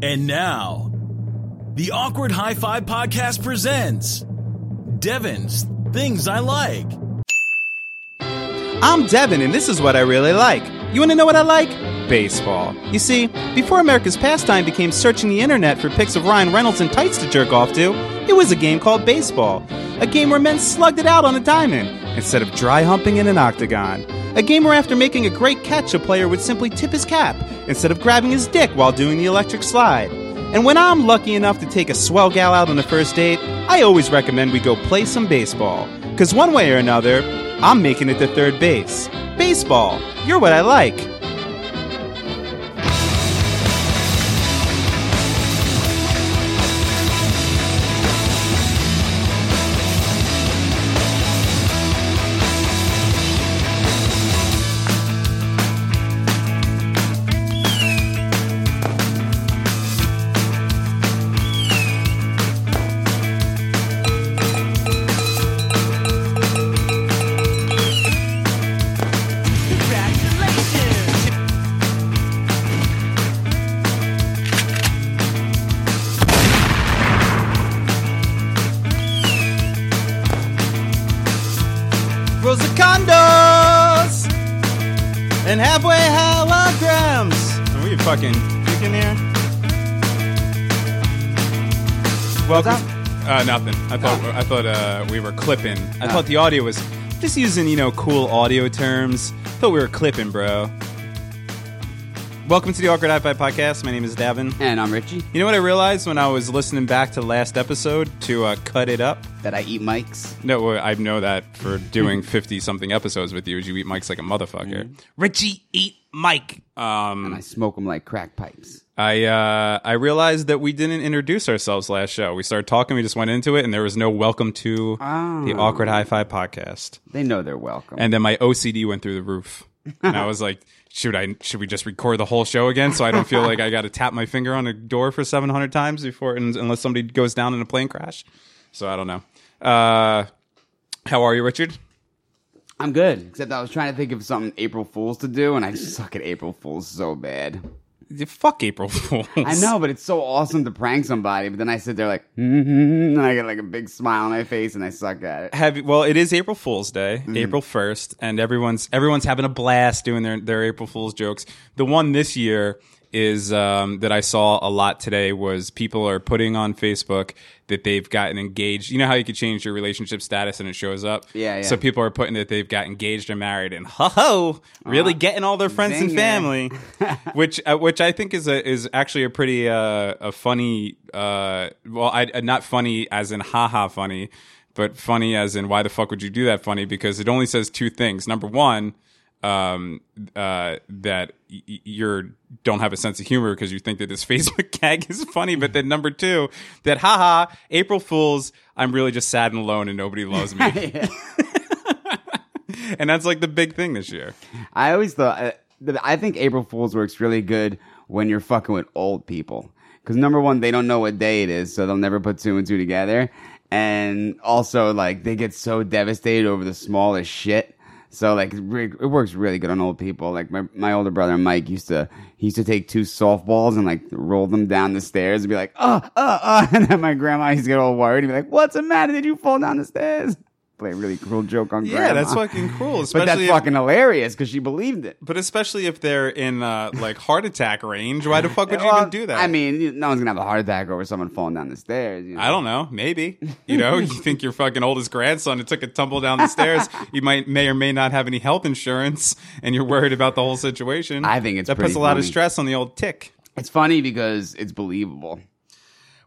And now, the Awkward High Five Podcast presents Devin's Things I Like. I'm Devin, and this is what I really like. You want to know what I like? Baseball. You see, before America's pastime became searching the internet for pics of Ryan Reynolds in tights to jerk off to, it was a game called baseball. A game where men slugged it out on a diamond instead of dry humping in an octagon. A gamer, after making a great catch, a player would simply tip his cap instead of grabbing his dick while doing the electric slide. And when I'm lucky enough to take a swell gal out on a first date, I always recommend we go play some baseball. Because one way or another, I'm making it to third base. Baseball, you're what I like. I thought I thought uh, we were clipping. I thought the audio was just using you know cool audio terms. Thought we were clipping, bro. Welcome to the Awkward High Five Podcast. My name is Davin. And I'm Richie. You know what I realized when I was listening back to the last episode to uh, cut it up? That I eat mics. No, well, I know that for doing fifty something episodes with you, is you eat mics like a motherfucker. Richie, eat Mike. Um, And I smoke them like crack pipes. I uh, I realized that we didn't introduce ourselves last show. We started talking, we just went into it, and there was no welcome to the Awkward High Five podcast. They know they're welcome. And then my OCD went through the roof, and I was like, should I should we just record the whole show again so I don't feel like I got to tap my finger on a door for seven hundred times before unless somebody goes down in a plane crash? So I don't know. Uh, how are you, Richard? I'm good. Except I was trying to think of something April Fools to do, and I suck at April Fools so bad. Fuck April Fools. I know, but it's so awesome to prank somebody. But then I sit there like, mm-hmm, and I get like a big smile on my face, and I suck at it. Have you, well, it is April Fool's Day, Mm-hmm. April first, and everyone's everyone's having a blast doing their their April Fool's jokes. The one this year is um, that I saw a lot today was people are putting on Facebook that they've gotten engaged. You know how you could change your relationship status and it shows up. Yeah, yeah. So people are putting that they've got engaged or married, and ho ho, really getting all their friends and family, which uh, which I think is a is actually a pretty uh, a funny uh, well, I uh, not funny as in haha funny, but funny as in why the fuck would you do that funny? Because it only says two things. Number one, um, uh, that y- y- you're don't have a sense of humor because you think that this Facebook gag is funny. But then number two, that haha, April Fools, I'm really just sad and alone and nobody loves me. and that's like the big thing this year. I always thought, uh, I think April Fools works really good when you're fucking with old people. Because number one, they don't know what day it is, so they'll never put two and two together. And also, like, they get so devastated over the smallest shit. So like it works really good on old people. Like my, my older brother Mike used to he used to take two softballs and like roll them down the stairs and be like, uh, uh, uh and then my grandma used to get all worried and be like, What's the matter? Did you fall down the stairs? Play a really cruel joke on grandma. Yeah, that's fucking cruel. But that's if- fucking hilarious because she believed it. But especially if they're in uh, like heart attack range, why the fuck would you even do that? I mean, no one's gonna have a heart attack over someone falling down the stairs. You know? I don't know. Maybe you know, you think your fucking oldest grandson took a tumble down the stairs. You might may or may not have any health insurance, and you're worried about the whole situation. I think it's that puts a lot of stress on the old tick. It's funny because it's believable.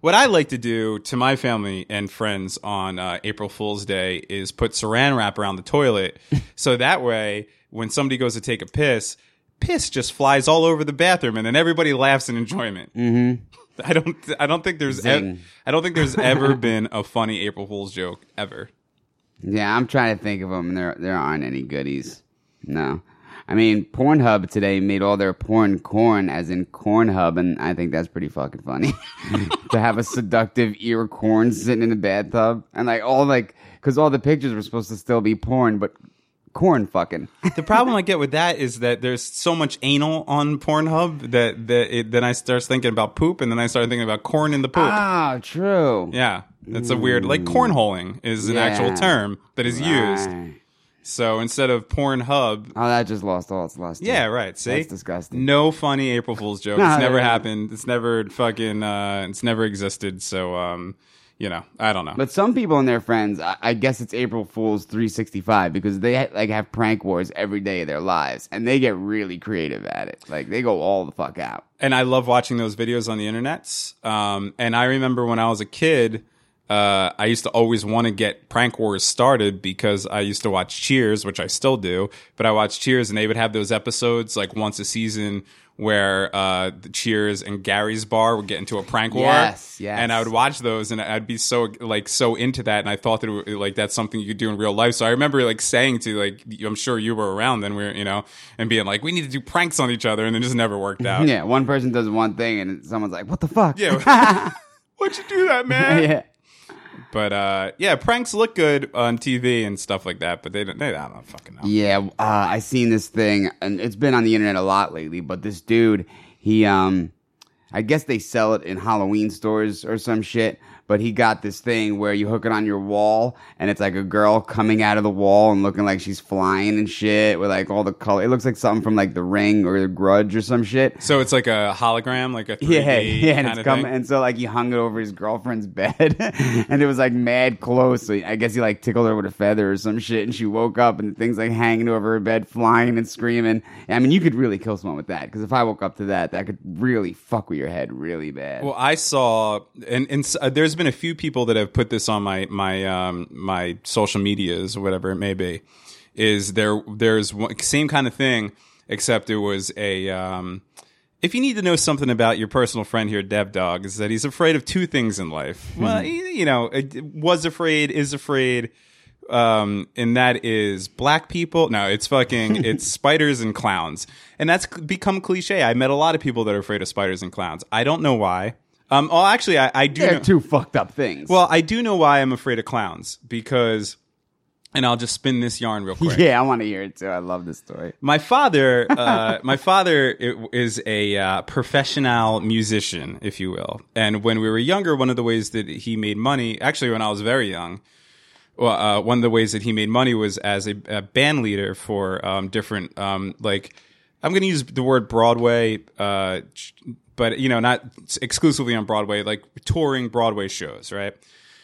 What I like to do to my family and friends on uh, April Fool's Day is put saran wrap around the toilet, so that way when somebody goes to take a piss, piss just flies all over the bathroom, and then everybody laughs in enjoyment. Mm-hmm. I don't. I don't think there's. Ev- I don't think there's ever been a funny April Fool's joke ever. Yeah, I'm trying to think of them. and There, there aren't any goodies. No. I mean, Pornhub today made all their porn corn, as in Cornhub, and I think that's pretty fucking funny. to have a seductive ear corn sitting in the bathtub, and like all like, because all the pictures were supposed to still be porn, but corn fucking. The problem I get with that is that there's so much anal on Pornhub that that it, then I start thinking about poop, and then I start thinking about corn in the poop. ah, true. Yeah, that's a weird like cornholing is an actual term that is used. So instead of Pornhub, Oh, that just lost all its luster. yeah, right. See, That's disgusting. No funny April Fool's joke. No, it's never happened. It's never fucking. Uh, it's never existed. So um, you know, I don't know. But some people and their friends, I, I guess it's April Fool's 365 because they ha- like have prank wars every day of their lives, and they get really creative at it. Like they go all the fuck out. and I love watching those videos on the internet. Um, and I remember when I was a kid, uh, I used to always want to get prank wars started because I used to watch Cheers, which I still do. But I watched Cheers, and they would have those episodes like once a season where uh, the Cheers and Gary's Bar would get into a prank war. Yes, yes. And I would watch those, and I'd be so like so into that, and I thought that it, would- like that's something you could do in real life. So I remember like saying to like I'm sure you were around then, we are you know, and being like we need to do pranks on each other, and it just never worked out. Yeah, one person does one thing, and someone's like, "What the fuck?" Yeah. Why'd you do that, man? yeah. But uh, yeah, pranks look good on TV and stuff like that, but they don't. They, I don't fucking know. Yeah, uh, I seen this thing, and it's been on the internet a lot lately. But this dude, he, um, I guess they sell it in Halloween stores or some shit. But he got this thing where you hook it on your wall, and it's like a girl coming out of the wall and looking like she's flying and shit with like all the color. It looks like something from like The Ring or The Grudge or some shit. So it's like a hologram, like a 3D Yeah, yeah, and it's of coming, thing. and so like he hung it over his girlfriend's bed, and it was like mad close. So I guess he like tickled her with a feather or some shit, and she woke up and things like hanging over her bed, flying and screaming. I mean, you could really kill someone with that because if I woke up to that, that could really fuck with your head really bad. Well, I saw, and, and uh, there's been a few people that have put this on my my um, my social medias, or whatever it may be. Is there there's one, same kind of thing, except it was a. Um, if you need to know something about your personal friend here, Dev Dog, is that he's afraid of two things in life. Well, he, you know, it- was afraid, is afraid, um, and that is black people. No, it's fucking, it's spiders and clowns, and that's become cliche. I met a lot of people that are afraid of spiders and clowns. I don't know why. Um, oh, actually, I, I do. They're know- two fucked up things. well, I do know why I'm afraid of clowns because, and I'll just spin this yarn real quick. yeah, I want to hear it too. I love this story. My father, uh, my father is a uh, professional musician, if you will. And when we were younger, one of the ways that he made money, actually, when I was very young, well, uh, one of the ways that he made money was as a, a band leader for um, different, um, like, I'm going to use the word Broadway, uh, ch- but you know, not exclusively on Broadway, like touring Broadway shows, right?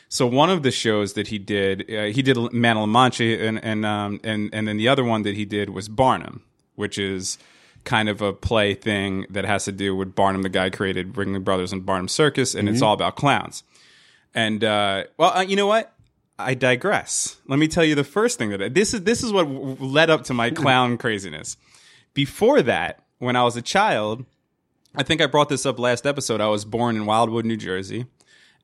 So one of the shows that he did, uh, he did Man of La Mancha, and and um, and and then the other one that he did was Barnum, which is kind of a play thing that has to do with Barnum, the guy created Ringling Brothers and Barnum Circus, and it's all about clowns. And uh, well, uh, you know what? I digress. Let me tell you the first thing that I, this is. This is what led up to my clown craziness. Before that, when I was a child, I think I brought this up last episode. I was born in Wildwood, New Jersey,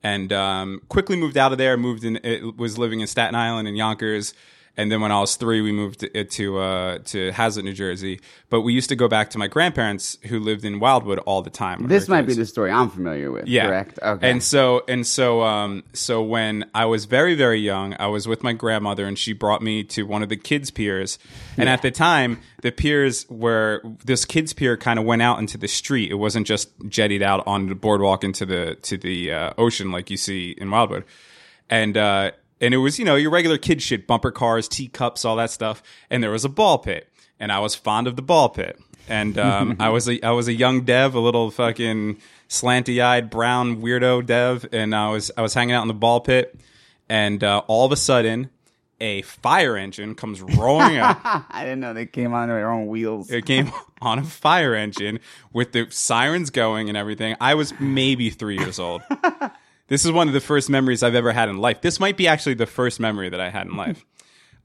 and um, quickly moved out of there. Moved in. Was living in Staten Island and Yonkers. And then when I was three, we moved to to, uh, to Hazlet, New Jersey. But we used to go back to my grandparents who lived in Wildwood all the time. This might be the story I'm familiar with. Yeah. correct. Okay. And so and so um so when I was very very young, I was with my grandmother and she brought me to one of the kids piers. And at the time, the piers were this kids pier kind of went out into the street. It wasn't just jettied out on the boardwalk into the to the uh, ocean like you see in Wildwood. And uh and it was, you know, your regular kid shit, bumper cars, teacups, all that stuff. And there was a ball pit. And I was fond of the ball pit. And um, I was a I was a young dev, a little fucking slanty eyed brown weirdo dev, and I was I was hanging out in the ball pit, and uh, all of a sudden, a fire engine comes roaring up. I didn't know they came on their own wheels. It came on a fire engine with the sirens going and everything. I was maybe three years old. This is one of the first memories I've ever had in life. This might be actually the first memory that I had in life.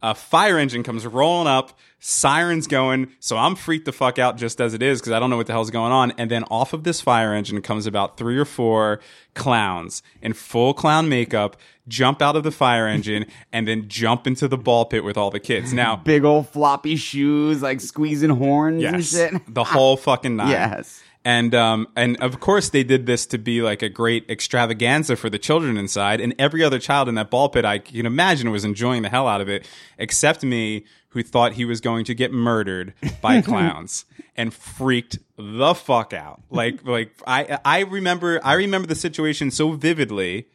A fire engine comes rolling up, sirens going, so I'm freaked the fuck out just as it is because I don't know what the hell's going on. And then off of this fire engine comes about three or four clowns in full clown makeup, jump out of the fire engine, and then jump into the ball pit with all the kids. Now, Big old floppy shoes, like squeezing horns and shit. the whole fucking nine. Yes. And um and of course they did this to be like a great extravaganza for the children inside, and every other child in that ball pit I can imagine was enjoying the hell out of it, except me, who thought he was going to get murdered by clowns and freaked the fuck out. Like like I I remember I remember the situation so vividly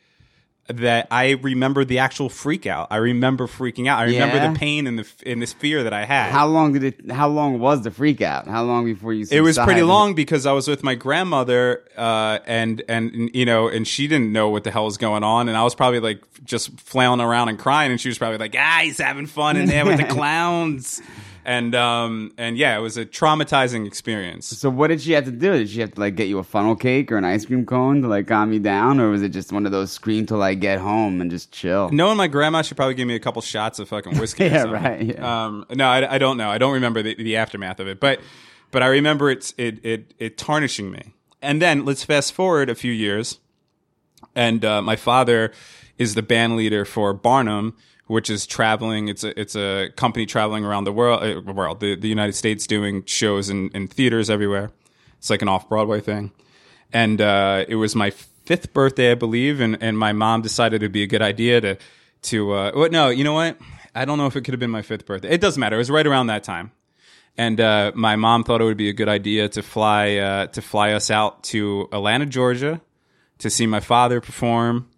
that I remember the actual freak out. I remember freaking out. I remember Yeah? the pain and the and this fear that I had. How long did it? How long was the freak out? How long before you? it was pretty subsided? long because I was with my grandmother, uh, and and you know, and she didn't know what the hell was going on, and I was probably like just flailing around and crying, and she was probably like, "Ah, he's having fun in there with the clowns," and um, and yeah, it was a traumatizing experience. So what did she have to do? Did she have to like get you a funnel cake or an ice cream cone to like calm you down, or was it just one of those scream till I get home and just chill? Knowing my grandma, she probably gave me a couple shots of fucking whiskey. Yeah, right, yeah. Um, no, I, I don't know. I don't remember the, the aftermath of it, but but I remember it's it it it tarnishing me. And then let's fast forward a few years, and uh, my father is the band leader for Barnum, which is traveling. It's a it's a company traveling around the world, uh, world the, the United States, doing shows in, in theaters everywhere. It's like an off Broadway thing, and uh, it was my fifth birthday, I believe, and and my mom decided it'd be a good idea to to uh, well, no, you know what? I don't know if it could have been my fifth birthday. It doesn't matter. It was right around that time and uh, my mom thought it would be a good idea to fly uh, to fly us out to Atlanta, Georgia, to see my father perform.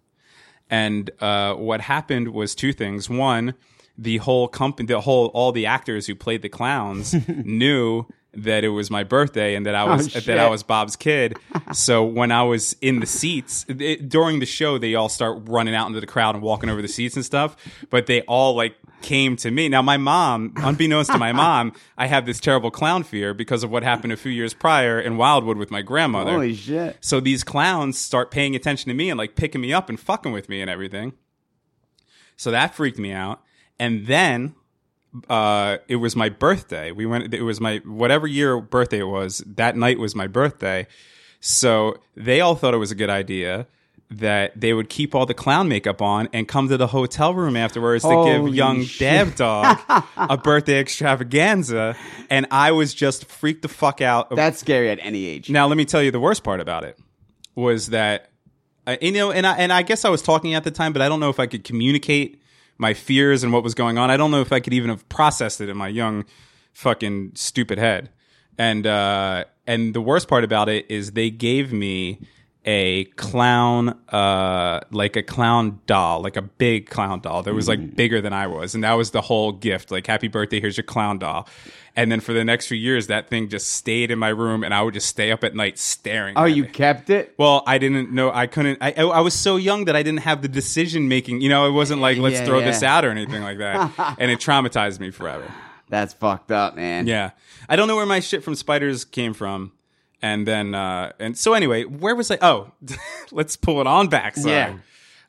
And uh, what happened was two things. One, the whole company, the whole all the actors who played the clowns knew that it was my birthday and that I was Oh, that I was Bob's kid. so when I was in the seats it, during the show, they all start running out into the crowd and walking over the seats and stuff. But they all like came to me. Now my mom, unbeknownst to my mom, I have this terrible clown fear because of what happened a few years prior in Wildwood with my grandmother. Holy shit! So these clowns start paying attention to me and like picking me up and fucking with me and everything. So that freaked me out. And then uh, it was my birthday. We went. It was my whatever year birthday it was. That night was my birthday. So they all thought it was a good idea that they would keep all the clown makeup on and come to the hotel room afterwards to give young shit. Dev Dog a birthday extravaganza. And I was just freaked the fuck out. That's scary at any age. now, let me tell you the worst part about it was that uh, you know, and I and I guess I was talking at the time, but I don't know if I could communicate my fears and what was going on. I don't know if I could even have processed it in my young, fucking stupid head. And uh, and the worst part about it is they gave me a clown, uh, like a clown doll, like a big clown doll that was like bigger than I was, and that was the whole gift. Like, happy birthday, here's your clown doll. And then for the next few years, that thing just stayed in my room, and I would just stay up at night staring. oh, you it. kept it? Well, I didn't know. I couldn't. I, I was so young that I didn't have the decision making. You know, it wasn't like let's Yeah, throw yeah. this out or anything like that. and it traumatized me forever. That's fucked up, man. Yeah, I don't know where my shit from spiders came from. And then, uh, and so anyway, where was I? Oh, let's pull it on back. Sorry. Yeah.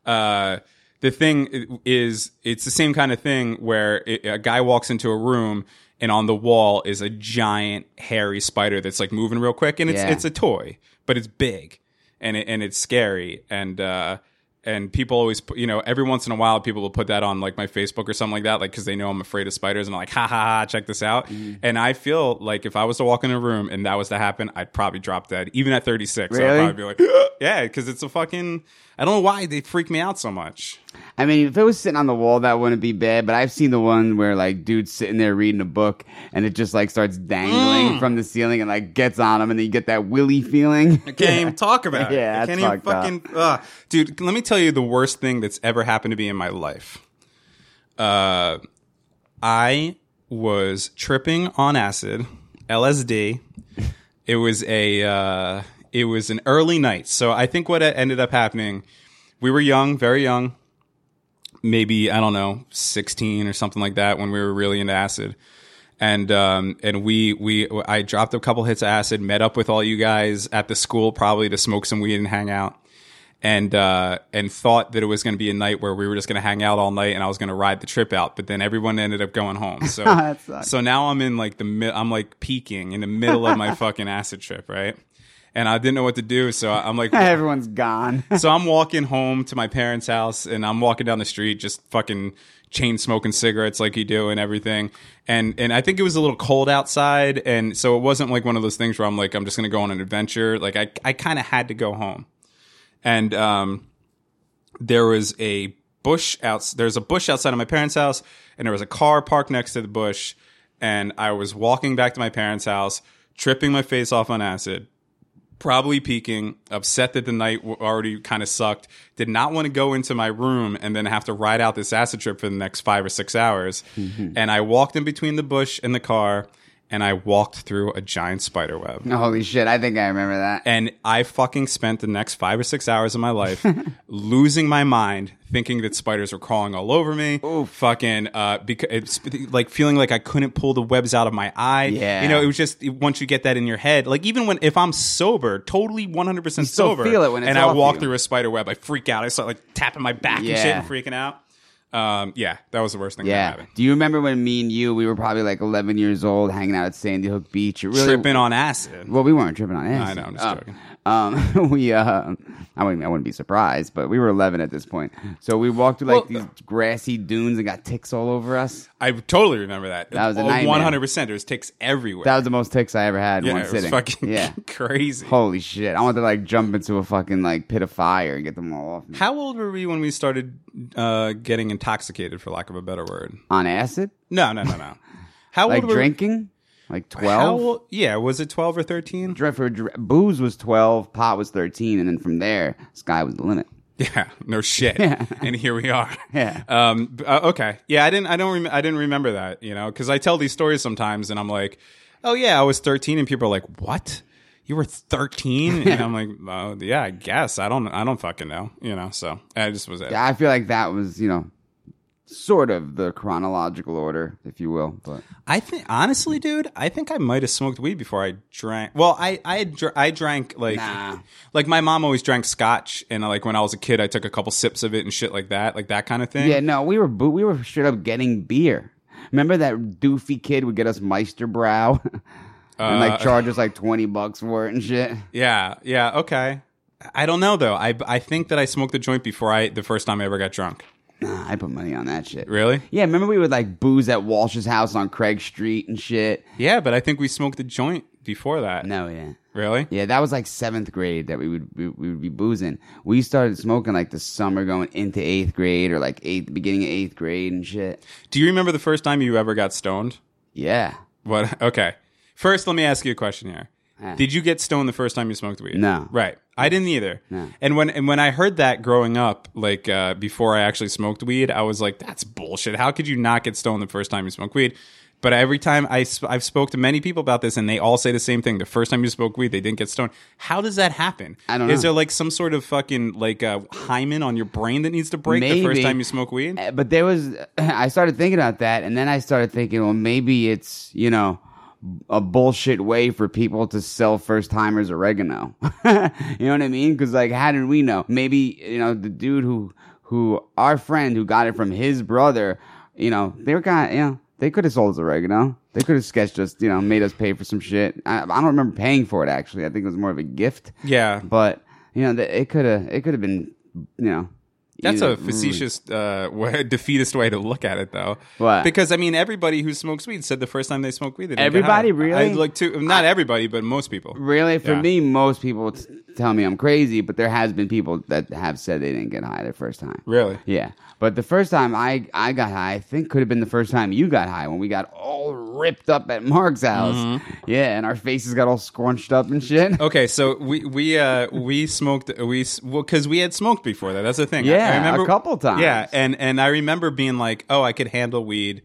Uh, the thing is, it's the same kind of thing where it, a guy walks into a room and on the wall is a giant hairy spider that's like moving real quick, and it's Yeah. it's a toy, but it's big and it, and it's scary and. uh and people always, put, you know, every once in a while, people will put that on like my Facebook or something like that, like because they know I'm afraid of spiders, and I'm like, ha ha ha, check this out. Mm-hmm. And I feel like if I was to walk in a room and that was to happen, I'd probably drop dead, even at 36. Really? I'd probably be like, yeah, because it's a fucking. I don't know why they freak me out so much. I mean, if it was sitting on the wall, that wouldn't be bad. But I've seen the one where like dude's sitting there reading a book, and it just like starts dangling Mm. from the ceiling and like gets on him, and then you get that willy feeling. I can't even talk about it. Yeah, I can't even fucking. Uh, dude, let me tell you the worst thing that's ever happened to me in my life. Uh, I was tripping on acid, LSD. It was a. Uh, it was an early night, so I think what ended up happening. We were young, very young, maybe I don't know, sixteen or something like that, when we were really into acid and um and we we I dropped a couple hits of acid, met up with all you guys at the school probably to smoke some weed and hang out. And uh and thought that it was going to be a night where we were just going to hang out all night and I was going to ride the trip out, but then everyone ended up going home. So so now I'm in like the mid I'm like peaking in the middle of my fucking acid trip, right? and I didn't know what to do. So I'm like, Everyone's gone. so I'm walking home to my parents' house, and I'm walking down the street, just fucking chain smoking cigarettes like you do and everything. And and I think it was a little cold outside, and so it wasn't like one of those things where I'm like, I'm just gonna go on an adventure. Like I I kind of had to go home, and um, there was a bush out. There's a bush outside of my parents' house, and there was a car parked next to the bush. And I was walking back to my parents' house, tripping my face off on acid, probably peaking, upset that the night already kind of sucked, did not want to go into my room and then have to ride out this acid trip for the next five or six hours. And I walked in between the bush and the car, and I walked through a giant spider web. Holy shit! I think I remember that. And I fucking spent the next five or six hours of my life losing my mind, thinking that spiders were crawling all over me. Oh, Fucking, uh, because it's like feeling like I couldn't pull the webs out of my eye. Yeah. You know, it was just once you get that in your head, like even when, if I'm sober, totally 100% sober, feel it when and I walk you. through a spider web, I freak out. I start like tapping my back and shit and freaking out. Um, yeah, that was the worst thing that Yeah. happened. Do you remember when me and you, we were probably like 11 years old, hanging out at Sandy Hook Beach? It really, Tripping on acid. Well, we weren't tripping on acid. I know, I'm just Uh, joking. Um, we, uh, I wouldn't, I wouldn't be surprised, but we were 11 at this point. So we walked through like Well, these grassy dunes and got ticks all over us. I totally remember that. That was a Oh, nightmare. 100%. was ticks everywhere. That was the most ticks I ever had in yeah, one it was sitting. fucking yeah. crazy. Holy shit. I wanted to like jump into a fucking like pit of fire and get them all off me. How old were we when we started uh, getting intoxicated, for lack of a better word? On acid? No, no, no, no. How Like old were we drinking? Like 12? old, yeah, was it twelve or thirteen? Dr- for dr- booze was 12, pot was 13, and then from there, sky was the limit. Yeah, no shit. Yeah. And here we are. Yeah. Um. uh, okay. Yeah. I didn't. I don't. Rem- I didn't remember that. You know, because I tell these stories sometimes, and I'm like, oh yeah, I was thirteen, and people are like, what? You were thirteen? and I'm like, oh yeah, I guess. I don't. I don't fucking know. You know. So I just was it. I feel like that was, you know, sort of the chronological order, if you will. But I think honestly, dude, I think I might have smoked weed before I drank. Well, I I dr- I drank like Nah. like my mom always drank scotch, and like when I was a kid, I took a couple sips of it and shit like that, like that kind of thing. yeah, no, we were we were straight up getting beer. Remember that doofy kid would get us Meister Brau and like Uh, charge us like twenty bucks for it and shit. yeah, yeah, okay. I don't know though. I I think that I smoked the joint before I the first time I ever got drunk. Nah, I put money on that shit. Really? Yeah, remember we would like booze at Walsh's house on Craig Street and shit. Yeah, but I think we smoked the joint before that. No, yeah. Really? Yeah, that was like seventh grade that we would we, we would be boozing. We started smoking like the summer going into eighth grade or like eighth beginning of eighth grade and shit. Do you remember the first time you ever got stoned? Yeah. What? Okay. First, let me ask you a question here. Ah. Did you get stoned the first time you smoked weed? No. Right. I didn't either. No. And when and when I heard that growing up, like uh, before I actually smoked weed, I was like, "That's bullshit. How could you not get stoned the first time you smoke weed?" But every time I sp- I've spoke to many people about this, and they all say the same thing: the first time you smoke weed, they didn't get stoned. How does that happen? I don't Is know. there like some sort of fucking like uh, hymen on your brain that needs to break the first time you smoke weed? Uh, But there was, I started thinking about that, and then I started thinking, well, maybe it's you know a bullshit way for people to sell first timers oregano. you know what I mean? Because like, how did we know? Maybe you know the dude who who our friend who got it from his brother. You know, they were kind of you know they could have sold us oregano. They could have sketched us, you know, made us pay for some shit. I, I don't remember paying for it actually. I think it was more of a gift. Yeah. But you know, it could have it could have been you know. That's a facetious, uh, way, defeatist way to look at it, though. What? Because I mean, everybody who smokes weed said the first time they smoked weed, they didn't get Everybody? Really? I like to, not everybody, but most people. Really, for Yeah. me, most people t- tell me I'm crazy, but there has been people that have said they didn't get high their first time. Really? Yeah, but the first time I I got high, I think could have been the first time you got high when we got all ripped up at Mark's house. Mm-hmm. Yeah, and our faces got all scrunched up and shit. Okay, so we we uh we smoked we well because we had smoked before that. That's the thing. I- Yeah, I remember, a couple times. Yeah, and and I remember being like, oh, I could handle weed.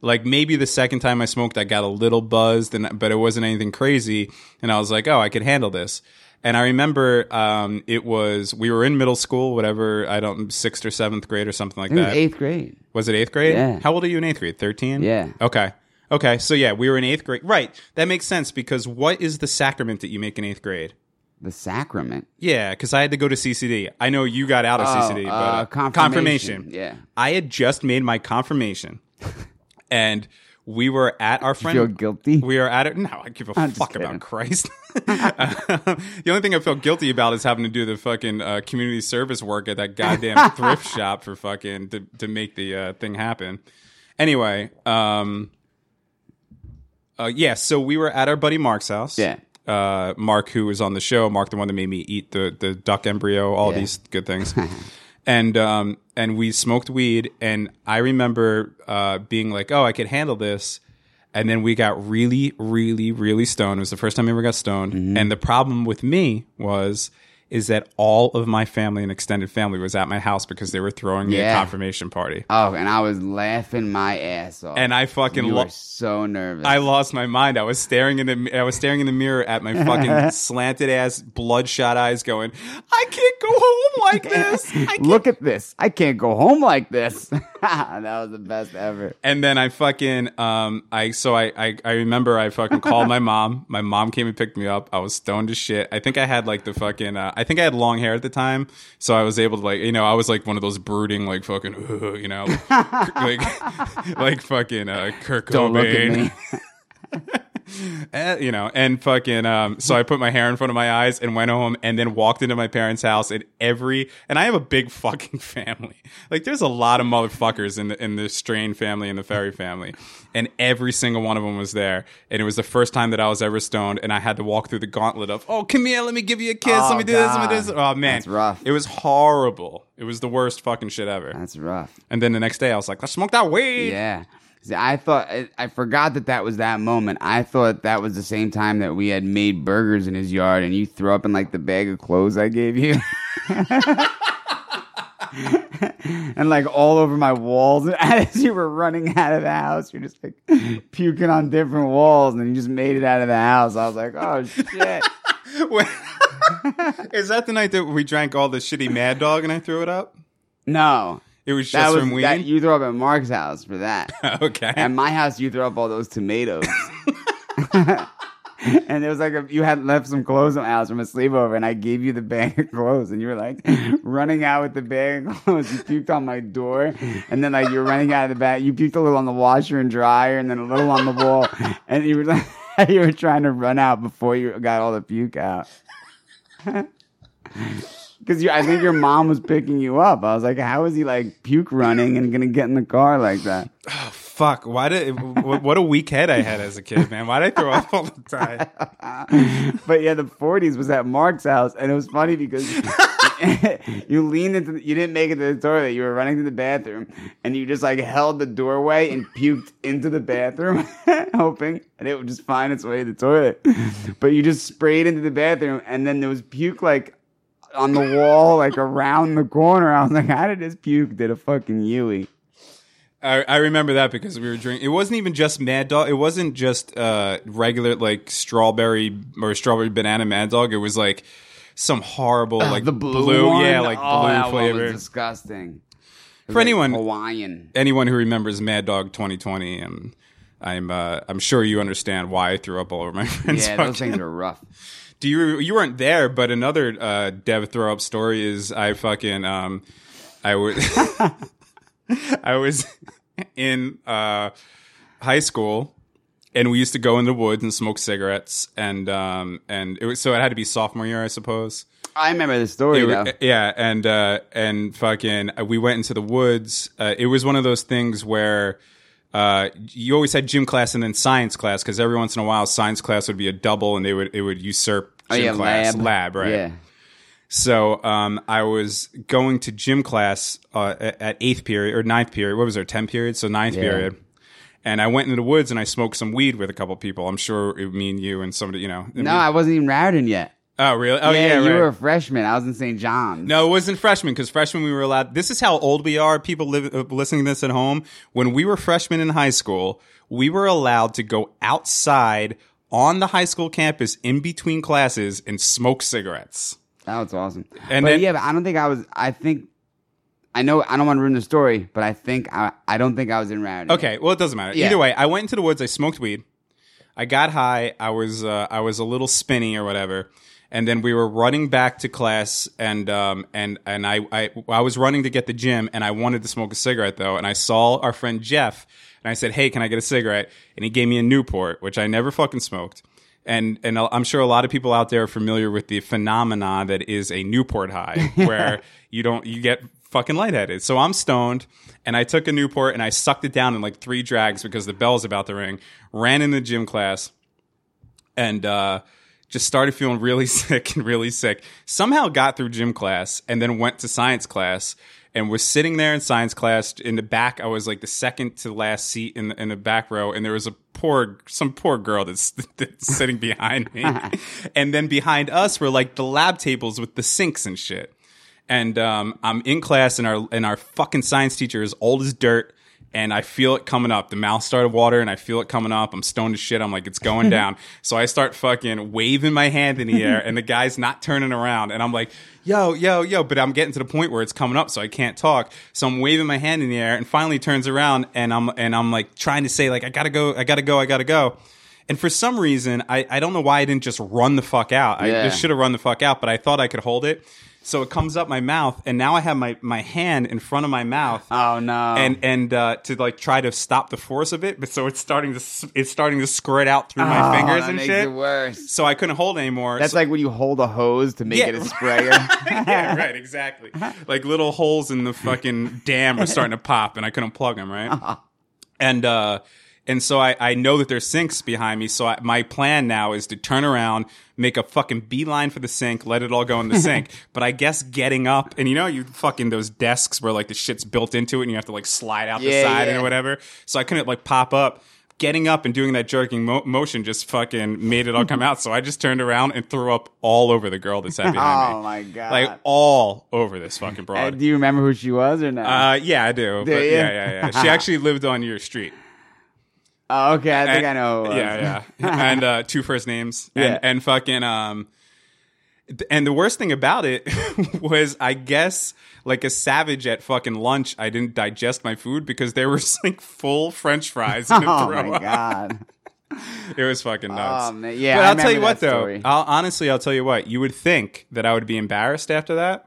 Like maybe the second time I smoked, I got a little buzzed, and but it wasn't anything crazy, and I was like, oh, I could handle this. And I remember um, it was we were in middle school, whatever I don't sixth or seventh grade or something like that. eighth grade. Was it eighth grade? Yeah. How old are you in eighth grade? Thirteen. Yeah. Okay. Okay. So yeah, we were in eighth grade. Right. That makes sense because what is the sacrament that you make in eighth grade? The sacrament. Yeah, because I had to go to CCD. I know you got out of Oh, CCD, but uh, uh, confirmation. Yeah. I had just made my confirmation, and we were at our You friend. feel guilty? we are at it. No, I give a I'm fuck about Christ. the only thing I feel guilty about is having to do the fucking uh, community service work at that goddamn thrift shop for fucking to, to make the uh, thing happen. Anyway, um, uh, yeah. So we were at our buddy Mark's house. Yeah. Uh, Mark, who was on the show, Mark, the one that made me eat the the duck embryo, all Yeah. these good things. and um, and we smoked weed, and I remember uh, being like, "Oh, I could handle this." And then we got really, really, really stoned. It was the first time I ever got stoned. Mm-hmm. And the problem with me was is that all of my family and extended family was at my house because they were throwing me a confirmation party. Oh, and I was laughing my ass off. And I fucking you lo- were so nervous. I lost my mind. I was staring in the I was staring in the mirror at my fucking slanted ass, bloodshot eyes, going, "I can't go home like this." I can't. Look at this. I can't go home like this. that was the best ever. And then I fucking um I so I, I I remember I fucking called my mom. My mom came and picked me up. I was stoned as shit. I think I had like the fucking uh, I think I had long hair at the time, so I was able to like you know I was like one of those brooding like fucking you know like like fucking uh, Kurt Cobain. Don't Eh, you know, and fucking, um, so I put my hair in front of my eyes and went home and then walked into my parents' house and every, and I have a big fucking family. Like there's a lot of motherfuckers in the, in the Strain family and the Ferry family. And every single one of them was there. And it was the first time that I was ever stoned and I had to walk through the gauntlet of, oh, come here, let me give you a kiss. Oh, let me do this, let me do this. Oh man. That's rough. It was horrible. It was the worst fucking shit ever. That's rough. And then the next day I was like, let's smoke that weed. Yeah. See, I thought I, I forgot that that was that moment. I thought that was the same time that we had made burgers in his yard, and you threw up in like the bag of clothes I gave you, and like all over my walls. And as you were running out of the house, you're just like puking on different walls, and you just made it out of the house. I was like, oh shit. Is that the night that we drank all the shitty Mad Dog and I threw it up? No, It was that just was from weed. that you threw up at Mark's house for that. okay. At my house, you threw up all those tomatoes. and it was like a, you had left some clothes in my house from a sleepover, and I gave you the bag of clothes, and you were like running out with the bag of clothes. You puked on my door, and then like you were running out of the bag. You puked a little on the washer and dryer, and then a little on the wall, and you were like, you were trying to run out before you got all the puke out. Because I think your mom was picking you up. I was like, how is he like puke running and gonna get in the car like that? Oh, fuck. Why did what, a weak head I had as a kid, man? Why did I throw up all the time? but yeah, the 40s was at Mark's house, and it was funny because you leaned into, the, you didn't make it to the toilet. You were running to the bathroom, and you just like held the doorway and puked into the bathroom, hoping that it would just find its way to the toilet. But you just sprayed into the bathroom, and then there was puke like on the wall, like around the corner. I was like, how did this puke did a fucking Yui? I, I remember that because we were drinking. It wasn't even just Mad Dog. It wasn't just uh, regular like strawberry or strawberry banana Mad Dog. It was like some horrible like the blue, one? yeah, like oh, that blue was flavor. disgusting. It was For like anyone- Hawaiian. Anyone who remembers Mad Dog 2020, and I'm uh, I'm sure you understand why I threw up all over my friends. Yeah, those things are rough. Do you you weren't there? But another uh, Dev throw up story is I fucking um I was I was in uh, high school and we used to go in the woods and smoke cigarettes and um and it was so it had to be sophomore year I suppose. I remember the story It though. yeah, and uh, and fucking, we went into the woods. Uh, it was one of those things where uh, you always had gym class and then science class because every once in a while science class would be a double and they would it would usurp oh gym yeah, class lab, lab right. Yeah, So um, I was going to gym class uh, at eighth period or ninth period. What was there? Ten period. So ninth Yeah. period. And I went into the woods and I smoked some weed with a couple people. I'm sure it, would mean you and somebody, you know. no, I wasn't even Rowden yet. Oh, really? Oh, yeah, yeah, you right. were a freshman. I was in St. John's. No, it wasn't freshman because freshman we were allowed. This is how old we are. People live, uh, listening to this at home. When we were freshmen in high school, we were allowed to go outside on the high school campus in between classes and smoke cigarettes. that was awesome. And but then- yeah, but I don't think I was. I think I know. I don't want to ruin the story, but I think I. I don't think I was in Rowden. Okay, well it doesn't matter. Yeah. Either way, I went into the woods. I smoked weed. I got high. I was uh, I was a little spinny or whatever. And then we were running back to class, and um, and and I, I I was running to get the gym, and I wanted to smoke a cigarette though, and I saw our friend Jeff, and I said, "Hey, can I get a cigarette?" And he gave me a Newport, which I never fucking smoked. And and I'm sure a lot of people out there are familiar with the phenomena that is a Newport high, where you don't you get fucking lightheaded. So I'm stoned, and I took a Newport and I sucked it down in like three drags because the bell's about to ring. Ran in the gym class, and uh, just started feeling really sick and really sick. Somehow got through gym class and then went to science class and was sitting there in science class in the back. I was like the second to last seat in the, in the back row, and there was a poor some poor girl that's, that's sitting behind me, and then behind us were like the lab tables with the sinks and shit. And um, I'm in class, and our and our fucking science teacher is old as dirt and I feel it coming up. The mouth started watering. And I feel it coming up. I'm stoned as shit. I'm like, it's going down. so I start fucking waving my hand in the air, and the guy's not turning around. And I'm like, yo, yo, yo. But I'm getting to the point where it's coming up, so I can't talk. So I'm waving my hand in the air, and finally turns around, and I'm and I'm like trying to say like, I gotta go, I gotta go, I gotta go. And for some reason, I, I don't know why I didn't just run the fuck out. I Yeah. just should have run the fuck out, but I thought I could hold it. So it comes up my mouth, and now I have my, my hand in front of my mouth Oh no. and and uh, to like try to stop the force of it, but so it's starting to it's starting to squirt out through my Oh, fingers and makes shit. it worse. So I couldn't hold anymore. That's So- like when you hold a hose to make Yeah, it a sprayer. yeah, right, exactly. Like little holes in the fucking dam were starting to pop, and I couldn't plug them right. And uh, and so I I know that there's sinks behind me. So I, my plan now is to turn around, make a fucking beeline for the sink, let it all go in the sink. But I guess getting up, and you know, you fucking those desks where like the shit's built into it, and you have to like slide out the side yeah. and whatever. So I couldn't like pop up. Getting up and doing that jerking mo- motion just fucking made it all come out. So I just turned around and threw up all over the girl that sat behind me oh my god. like all over this fucking Uh, broad. do you remember who she was or not? Uh, yeah, I do. but you? yeah, yeah, yeah. She actually lived on your street. Oh, okay, I think And- I know. Who it was. Yeah, yeah. and uh, two first names. And, Yeah. and fucking um. And the worst thing about it was, I guess, like a savage at fucking lunch, I didn't digest my food because there was like full French fries in the Oh my up. god. It was fucking nuts. Man. Yeah, but I'll tell you what, though. I'll, honestly, I'll tell you what. You would think that I would be embarrassed after that.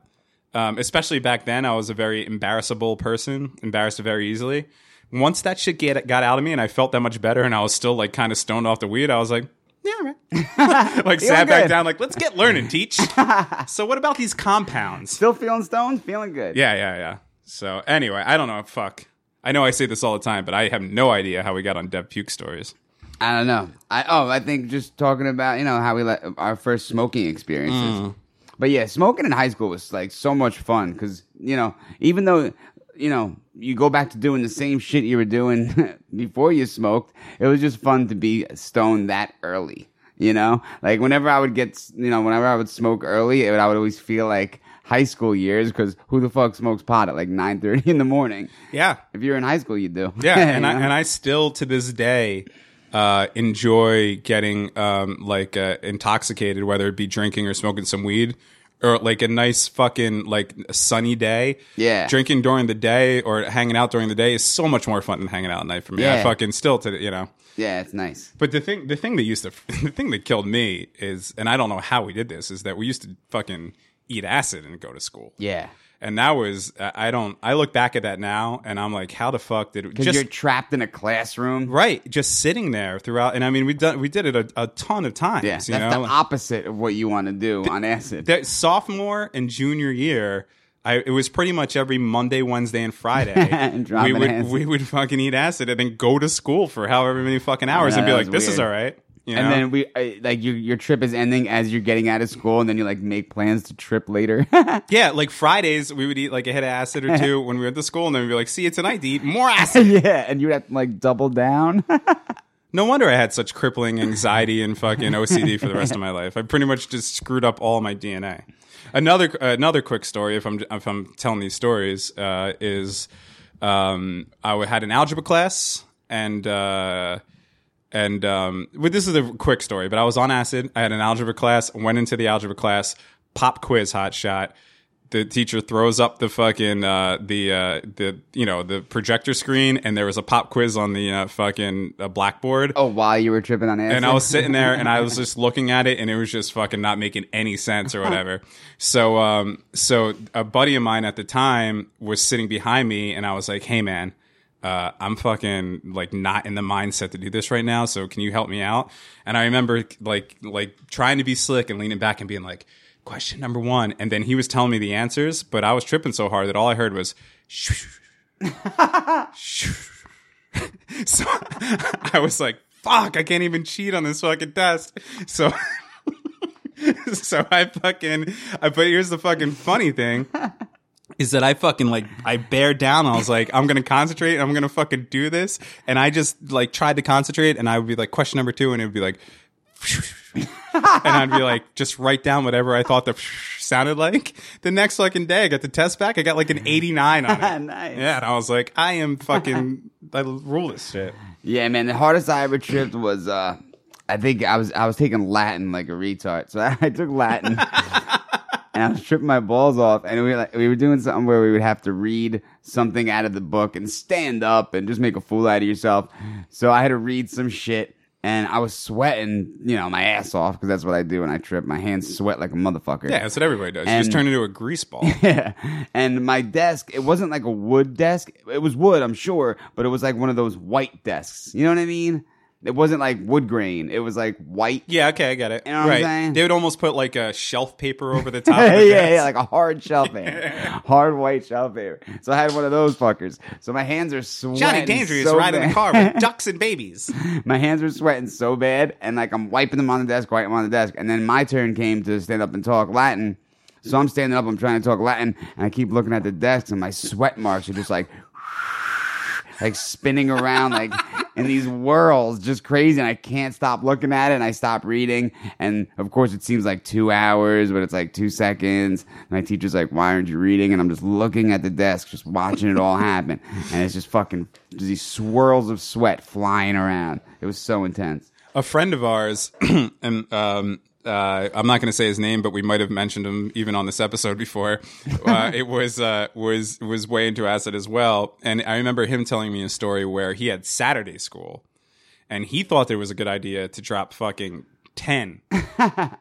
Um, especially back then, I was a very embarrassable person, embarrassed very easily. Once that shit get, got out of me, and I felt that much better, and I was still like kind of stoned off the weed, I was like, yeah, all right. like sat back good. down, like let's get learning, teach. so what about these compounds? Still feeling stoned? Feeling good. Yeah, yeah, yeah. So anyway, I don't know. Fuck. I know I say this all the time, but I have no idea how we got on Dev Puke stories. I don't know. I oh, I think just talking about you know how we let our first smoking experiences. Mm. But yeah, smoking in high school was like so much fun because you know even though you know you go back to doing the same shit you were doing before you smoked, it was just fun to be stoned that early. You know, like whenever I would get you know whenever I would smoke early, it would, I would always feel like high school years because who the fuck smokes pot at like nine thirty in the morning? Yeah, If you're in high school, you do. Yeah, and I know? and I still to this day uh, enjoy getting um, like uh, intoxicated, whether it be drinking or smoking some weed, or like a nice fucking like sunny day. Yeah. drinking during the day or hanging out during the day is so much more fun than hanging out at night for me. I Yeah. fucking still to you know. yeah, it's nice. But the thing, the thing that used to, the thing that killed me is, and I don't know how we did this, is that we used to fucking eat acid and go to school. Yeah. And that was, I don't, I look back at that now and I'm like, how the fuck did it Because you're trapped in a classroom. Right, just sitting there throughout, and I mean, we done we did it a, a ton of times. Yeah, that's know, the opposite of what you want to do on acid. that sophomore and junior year, I it was pretty much every Monday, Wednesday, and Friday. And we would acid. we would fucking eat acid and then go to school for however many fucking hours Yeah, and be like, "This is all right." You know? and then we uh, like your your trip is ending as you're getting out of school, and then you like make plans to trip later. yeah, like Fridays, we would eat like a hit of acid or two when we went to school, and then we'd be like, "See you tonight to eat more acid." yeah, and you would have to like double down. No wonder I had such crippling anxiety and fucking OCD for the rest of my life. I pretty much just screwed up all my DNA. Another another quick story, if I'm if I'm telling these stories, uh, is um, I had an algebra class and uh, and um, well, this is a quick story, but I was on acid. I had an algebra class. Went into the algebra class, pop quiz, hot shot. the teacher throws up the fucking uh, the uh, the you know the projector screen, and there was a pop quiz on the uh, fucking uh, blackboard. Oh, while you were tripping on acid, And I was sitting there and I was just looking at it and it was just fucking not making any sense or whatever. So, um, so a buddy of mine at the time was sitting behind me and I was like, Hey man, uh, I'm fucking like not in the mindset to do this right now. So can you help me out? And I remember like, like trying to be slick and leaning back and being like, question number one. And then he was telling me the answers, but I was tripping so hard that all I heard was, shh so I was like, fuck, I can't even cheat on this fucking test. So so I fucking I but here's the fucking funny thing. Is that I fucking like I bear down. I was like, I'm gonna concentrate. I'm gonna fucking do this, and I just like tried to concentrate, and I would be like, question number two, and it would be like, and I'd be like, just write down whatever I thought the sounded like. The next fucking day, I got the test back. I got like an 89 on it. Nice. Yeah, and I was like, I am fucking. I rule this shit. Yeah, man. The hardest I ever tripped was uh I think I was I was taking Latin like a retard. So I, took Latin and I was tripping my balls off and we were like we were doing something where we would have to read something out of the book and stand up and just make a fool out of yourself. So I had to read some shit and I was sweating, you know, my ass off because that's what I do when I trip. My hands sweat like a motherfucker. Yeah, that's what everybody does. You just turn into a grease ball. Yeah. And my desk, it wasn't like a wood desk. It was wood, I'm sure, but it was like one of those white desks. You know what I mean? It wasn't like wood grain. It was like white. Yeah, okay, I get it. You know what I'm right. saying? They would almost put like a shelf paper over the top yeah, of the yeah, desk. like a hard shelf paper. hard white shelf paper. So I had one of those fuckers. So my hands are sweating. Johnny Danger is so riding bad. the car with ducks and babies. my hands were sweating so bad, and like I'm wiping them on the desk, wiping them on the desk, and then my turn came to stand up and talk Latin. So I'm standing up, I'm trying to talk Latin, and I keep looking at the desk, and my sweat marks are just like, like spinning around, like in these whirls, just crazy, and I can't stop looking at it, and I stop reading, and of course it seems like two hours, but it's like two seconds. My teacher's like, "Why aren't you reading?" And I'm just looking at the desk, just watching it all happen, and it's just fucking just these swirls of sweat flying around. It was so intense. a friend of ours, and um, uh, I'm not going to say his name, but we might have mentioned him even on this episode before. Uh, it was uh, was was way into acid as well, and I remember him telling me a story where he had Saturday school, and he thought there was a good idea to drop fucking ten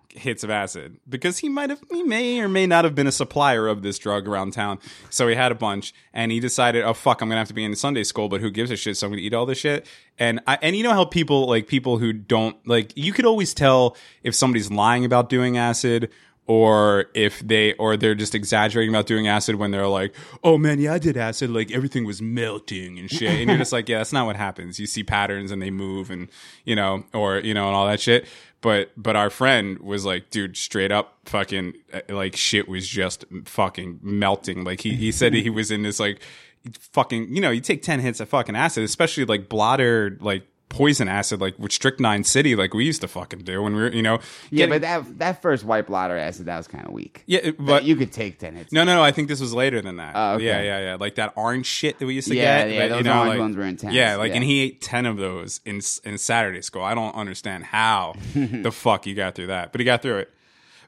hits of acid. Because he might have he may or may not have been a supplier of this drug around town. So he had a bunch and he decided oh fuck i'm gonna have to be in sunday school but who gives a shit? So i'm gonna eat all this shit. And I, and you know how people like people who don't like you could always tell if somebody's lying about doing acid or if they or they're just exaggerating about doing acid when they're like oh man yeah i did acid. Like everything was melting and shit. And you're just like yeah that's not what happens. You see patterns and they move and you know or you know and all that shit but but our friend was like dude straight up fucking uh, like shit was just fucking melting. Like he, he said he was in this like fucking you know you take 10 hits of fucking acid especially like blotter like poison acid like with strychnine city like we used to fucking do when we were you know Yeah, getting- but that that first white blotter acid that was kind of weak. yeah it- but you could take ten hits. no, no, no. I think this was later than that. Oh, okay. Yeah, yeah, yeah. Like that orange shit that we used to Yeah, get. yeah, but, those orange ones were intense, Yeah, like, yeah. and he ate ten of those in in Saturday school. I don't understand how the fuck you got through that, but he got through it.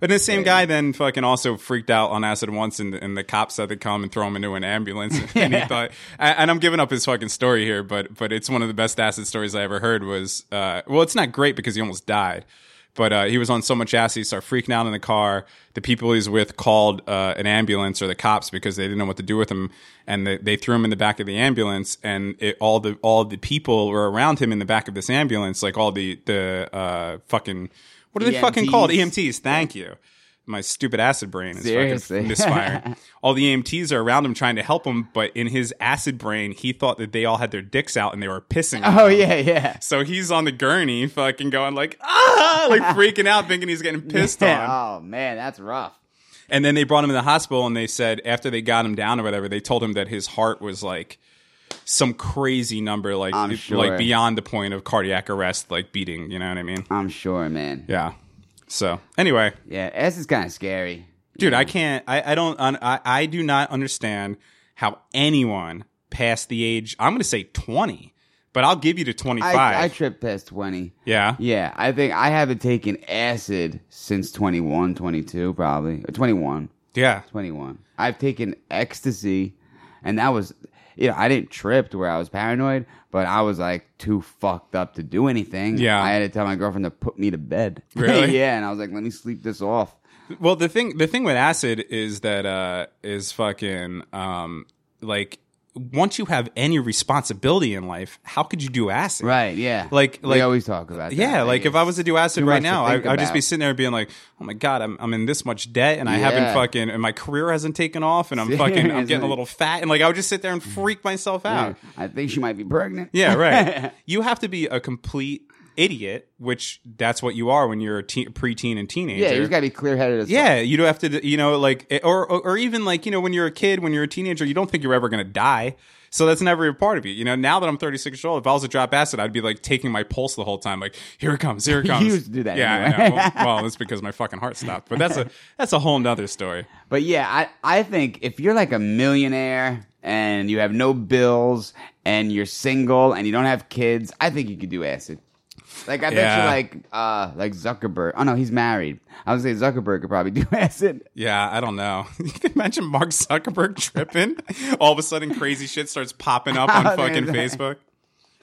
But this same guy then fucking also freaked out on acid once, and, and the cops had to come and throw him into an ambulance. And he thought, and I'm giving up his fucking story here, but but it's one of the best acid stories I ever heard. Was uh, well, it's not great because he almost died. But uh, he was on so much acid, he started freaking out in the car. The people he was with called uh, an ambulance or the cops because they didn't know what to do with him, and they, they threw him in the back of the ambulance. And it, all the all the people were around him in the back of this ambulance, like all the the uh, fucking what are they fucking called? EMTs. Thank you. My stupid acid brain is Seriously. fucking misfiring. all the EMTs are around him trying to help him, but in his acid brain, he thought that they all had their dicks out and they were pissing. Oh him. yeah, yeah. So he's on the gurney, fucking going like ah, like freaking out, thinking he's getting pissed on. Oh man, that's rough. And then they brought him to the hospital, and they said after they got him down or whatever, they told him that his heart was like some crazy number, like sure. like beyond the point of cardiac arrest, like beating. You know what I mean? I'm sure, man. Yeah. So anyway, Yeah, S is kind of scary. dude, I can't. I I don't. I I do not understand how anyone past the age. I'm going to say 20, but I'll give you to 25. I, I tripped past 20. yeah. Yeah, I think I haven't taken acid since 21, 22, probably. Or 21. Yeah. 21. I've taken ecstasy, and that was, you know, I didn't trip to where I was paranoid, but I was like too fucked up to do anything. Yeah. I had to tell my girlfriend to put me to bed. Really? yeah, and I was like, let me sleep this off. Well, the thing the thing with acid is that uh is fucking um like once you have any responsibility in life, how could you do acid? Right, yeah. Like- like we always talk about that. Yeah, like if I was to do acid right now, I, I'd just be sitting there being like, "Oh my god, I'm I'm in this much debt, and I haven't fucking, and my career hasn't taken off, and I'm fucking, I'm getting a little fat, and like I would just sit there and freak myself out. I think she might be pregnant. Yeah, right. you have to be a complete idiot, which that's what you are when you're a teen, preteen and teenager. Yeah, you gotta be clear headed. Yeah, you don't have to, you know, like, eh, or, or or even like, you know, when you're a kid, when you're a teenager, you don't think you're ever going to die. So that's never a part of you. You know, now that I'm 36 years old, if I was to drop acid, I'd be like taking my pulse the whole time, like, here it comes, here it You comes. used to do that Yeah, anyway. I know. Well, well, it's because my fucking heart stopped. But that's a that's a whole nother story. But yeah, I, I think if you're like a millionaire and you have no bills and you're single and you don't have kids, I think you could do acid. Like I bet Yeah. you like uh like Zuckerberg. Oh no, he's married. I would say Zuckerberg could probably do acid. Yeah, I don't know. You can imagine Mark Zuckerberg tripping. All of a sudden, crazy shit starts popping up on fucking. Facebook.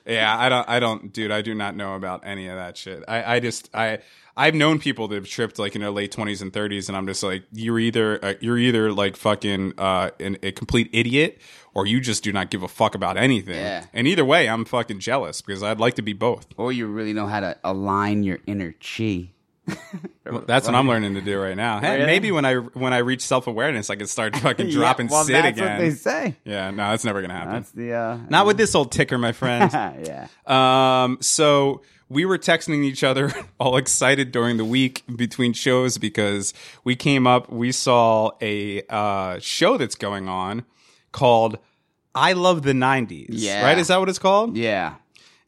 Yeah, I don't, I don't, dude. I do not know about any of that shit. I, I just, I, I've known people that have tripped like in their late twenties and thirties, and I'm just like, you're either, uh, you're either like fucking uh, an, a complete idiot, or you just do not give a fuck about anything. Yeah. And either way, I'm fucking jealous because I'd like to be both. Or you really know how to align your inner chi. Well, that's what I'm learning to do right now. Hey, Really? maybe when I when I reach self awareness, I can start fucking dropping yeah, well, sit again. what they say. Yeah, no, that's never gonna happen. That's the uh Not with this old ticker, my friend. yeah. um, so we were texting each other all excited during the week between shows because we came up, we saw a uh, show that's going on called I Love the 90s. Yeah. Right? Is that what it's called? Yeah.